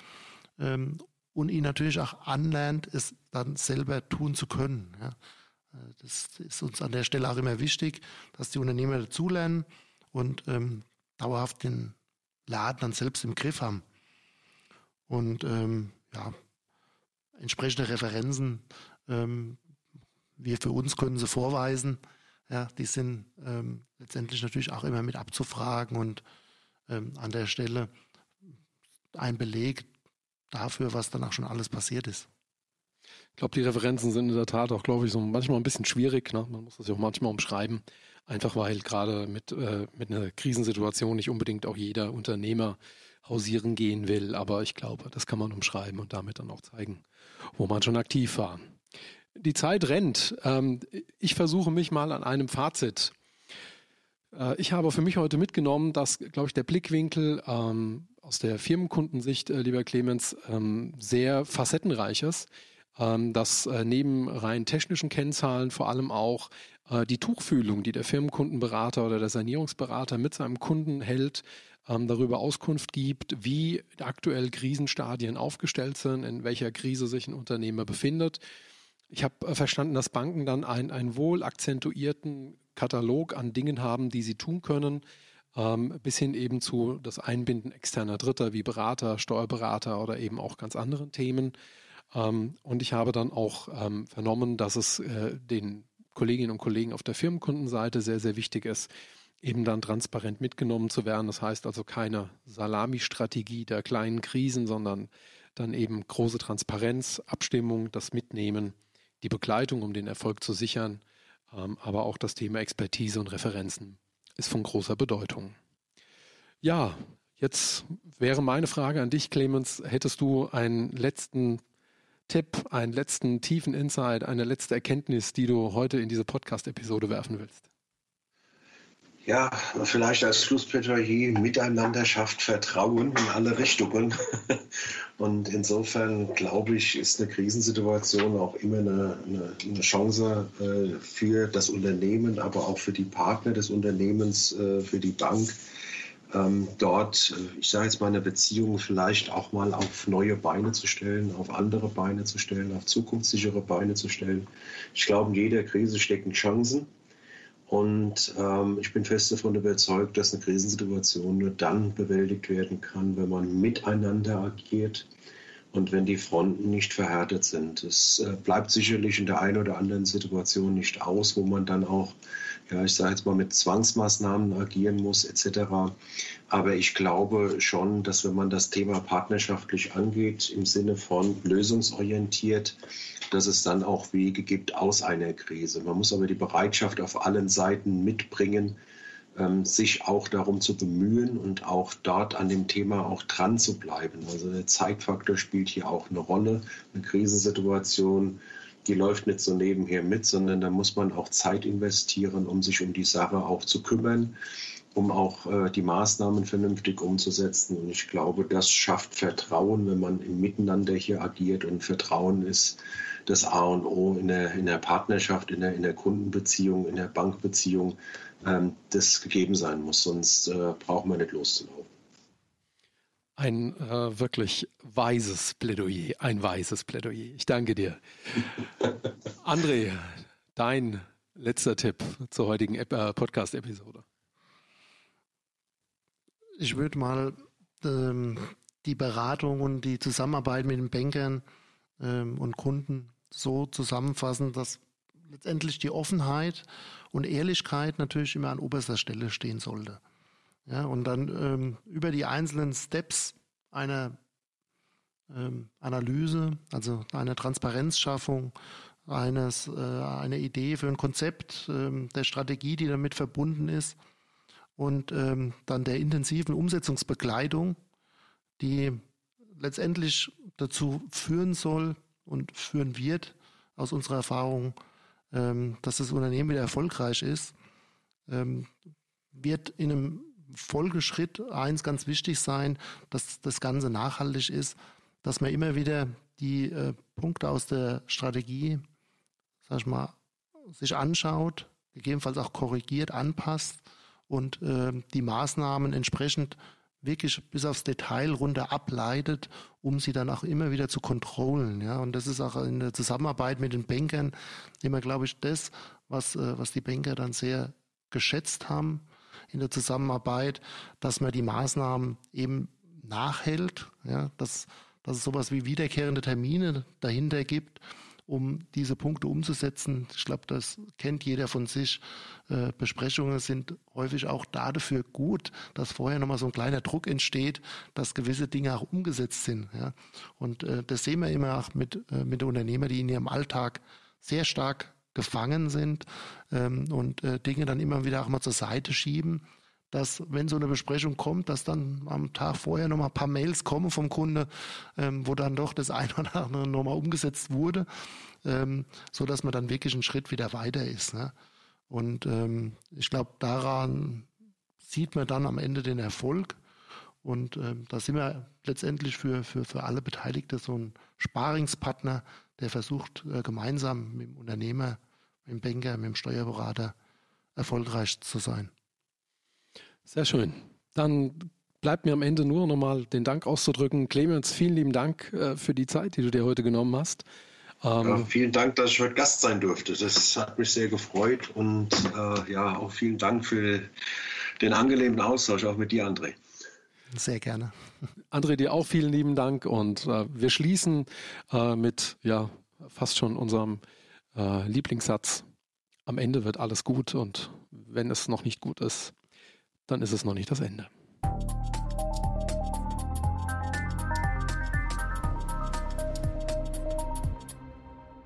ähm, und ihn natürlich auch anlernt, es dann selber tun zu können. Ja. Äh, das ist uns an der Stelle auch immer wichtig, dass die Unternehmer dazulernen und ähm, dauerhaft den Laden dann selbst im Griff haben. und ähm, ja, entsprechende Referenzen ähm, wir für uns können sie vorweisen. Ja, die sind ähm, letztendlich natürlich auch immer mit abzufragen und ähm, an der Stelle ein Beleg dafür, was dann auch schon alles passiert ist. Ich glaube, die Referenzen sind in der Tat auch, glaube ich, so manchmal ein bisschen schwierig. Ne? Man muss das ja auch manchmal umschreiben. Einfach weil gerade mit, äh, mit einer Krisensituation nicht unbedingt auch jeder Unternehmer hausieren gehen will. Aber ich glaube, das kann man umschreiben und damit dann auch zeigen, wo man schon aktiv war. Die Zeit rennt. Ähm, ich versuche mich mal an einem Fazit. Äh, ich habe für mich heute mitgenommen, dass, glaube ich, der Blickwinkel ähm, aus der Firmenkundensicht, äh, lieber Clemens, ähm, sehr facettenreich ist. dass äh, neben rein technischen Kennzahlen vor allem auch die Tuchfühlung, die der Firmenkundenberater oder der Sanierungsberater mit seinem Kunden hält, darüber Auskunft gibt, wie aktuell Krisenstadien aufgestellt sind, in welcher Krise sich ein Unternehmer befindet ich habe äh, verstanden, dass Banken dann einen, einen wohl akzentuierten Katalog an Dingen haben, die sie tun können, ähm, bis hin eben zu das Einbinden externer Dritter wie Berater, Steuerberater oder eben auch ganz anderen Themen. Ähm, und ich habe dann auch ähm, vernommen, dass es äh, den Kolleginnen und Kollegen auf der Firmenkundenseite sehr, sehr wichtig ist, eben dann transparent mitgenommen zu werden. Das heißt also keine Salami-Strategie der kleinen Krisen, sondern dann eben große Transparenz, Abstimmung, das Mitnehmen die Begleitung, um den Erfolg zu sichern, aber auch das Thema Expertise und Referenzen ist von großer Bedeutung. Ja, jetzt wäre meine Frage an dich, Clemens, hättest du einen letzten Tipp, einen letzten tiefen Insight, eine letzte Erkenntnis, die du heute in diese Podcast-Episode werfen willst? Ja, vielleicht als Schlussplädoyer, miteinander schafft Vertrauen in alle Richtungen. Und insofern glaube ich, ist eine Krisensituation auch immer eine, eine, eine Chance äh, für das Unternehmen, aber auch für die Partner des Unternehmens, äh, für die Bank, ähm, dort, äh, ich sage jetzt mal, eine Beziehung vielleicht auch mal auf neue Beine zu stellen, auf andere Beine zu stellen, auf zukunftssichere Beine zu stellen. Ich glaube, in jeder Krise stecken Chancen. Und ähm, ich bin fest davon überzeugt, dass eine Krisensituation nur dann bewältigt werden kann, wenn man miteinander agiert und wenn die Fronten nicht verhärtet sind. Es äh, bleibt sicherlich in der einen oder anderen Situation nicht aus, wo man dann auch, ja, ich sage jetzt mal, mit Zwangsmaßnahmen agieren muss etc. Aber ich glaube schon, dass wenn man das Thema partnerschaftlich angeht, im Sinne von lösungsorientiert, dass es dann auch Wege gibt aus einer Krise. Man muss aber die Bereitschaft auf allen Seiten mitbringen, ähm, sich auch darum zu bemühen und auch dort an dem Thema auch dran zu bleiben. Also der Zeitfaktor spielt hier auch eine Rolle. Eine Krisensituation, die läuft nicht so nebenher mit, sondern da muss man auch Zeit investieren, um sich um die Sache auch zu kümmern um auch äh, die Maßnahmen vernünftig umzusetzen. Und ich glaube, das schafft Vertrauen, wenn man im Miteinander hier agiert. Und Vertrauen ist das A und O in der, in der Partnerschaft, in der, in der Kundenbeziehung, in der Bankbeziehung, ähm, das gegeben sein muss. Sonst äh, brauchen wir nicht loszulaufen. Ein äh, wirklich weises Plädoyer, ein weises Plädoyer. Ich danke dir. André, dein letzter Tipp zur heutigen äh, Podcast-Episode. Ich würde mal ähm, die Beratung und die Zusammenarbeit mit den Bankern ähm, und Kunden so zusammenfassen, dass letztendlich die Offenheit und Ehrlichkeit natürlich immer an oberster Stelle stehen sollte. Ja, und dann ähm, über die einzelnen Steps einer ähm, Analyse, also einer Transparenzschaffung, eines, äh, eine Idee für ein Konzept ähm, der Strategie, die damit verbunden ist und ähm, dann der intensiven Umsetzungsbegleitung, die letztendlich dazu führen soll, und führen wird, aus unserer Erfahrung, ähm, dass das Unternehmen wieder erfolgreich ist, ähm, wird in einem Folgeschritt eins ganz wichtig sein, dass das Ganze nachhaltig ist, dass man immer wieder die äh, Punkte aus der Strategie, sag ich mal, sich anschaut, gegebenenfalls auch korrigiert, anpasst und äh, die Maßnahmen entsprechend wirklich bis aufs Detail runter ableitet, um sie dann auch immer wieder zu kontrollen. Ja, und das ist auch in der Zusammenarbeit mit den Bankern immer, glaube ich, das, was, äh, was die Banker dann sehr geschätzt haben in der Zusammenarbeit, dass man die Maßnahmen eben nachhält, ja, dass, dass es sowas wie wiederkehrende Termine dahinter gibt, um diese Punkte umzusetzen. Ich glaube, das kennt jeder von sich. Äh, Besprechungen sind häufig auch dafür gut, dass vorher nochmal so ein kleiner Druck entsteht, dass gewisse Dinge auch umgesetzt sind. Ja. Und äh, das sehen wir immer auch mit, äh, mit Unternehmern, die in ihrem Alltag sehr stark gefangen sind ähm, und äh, Dinge dann immer wieder auch mal zur Seite schieben dass wenn so eine Besprechung kommt, dass dann am Tag vorher nochmal ein paar Mails kommen vom Kunde, ähm, wo dann doch das eine oder andere nochmal umgesetzt wurde, ähm, so dass man dann wirklich einen Schritt wieder weiter ist. Ne? Und ähm, ich glaube, daran sieht man dann am Ende den Erfolg. Und ähm, da sind wir letztendlich für, für, für alle Beteiligten so ein Sparingspartner, der versucht, äh, gemeinsam mit dem Unternehmer, mit dem Banker, mit dem Steuerberater erfolgreich zu sein. Sehr schön. Dann bleibt mir am Ende nur nochmal den Dank auszudrücken. Clemens, vielen lieben Dank äh, für die Zeit, die du dir heute genommen hast. Ähm, ja, vielen Dank, dass ich heute Gast sein durfte. Das hat mich sehr gefreut und äh, ja, auch vielen Dank für den angenehmen Austausch, auch mit dir, André. Sehr gerne. André, dir auch vielen lieben Dank und äh, wir schließen äh, mit ja fast schon unserem äh, Lieblingssatz. Am Ende wird alles gut und wenn es noch nicht gut ist, dann ist es noch nicht das Ende.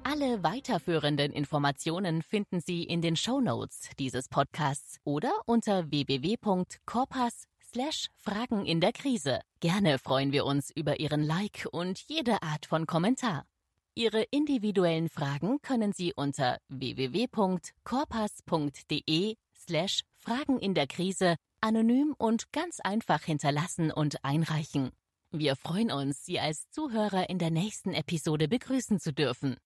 Alle weiterführenden Informationen finden Sie in den Show Notes dieses Podcasts oder unter www.corpas Fragen in der Krise. Gerne freuen wir uns über Ihren Like und jede Art von Kommentar. Ihre individuellen Fragen können Sie unter www.corpas.de slash Fragen in der Krise anonym und ganz einfach hinterlassen und einreichen. Wir freuen uns, Sie als Zuhörer in der nächsten Episode begrüßen zu dürfen.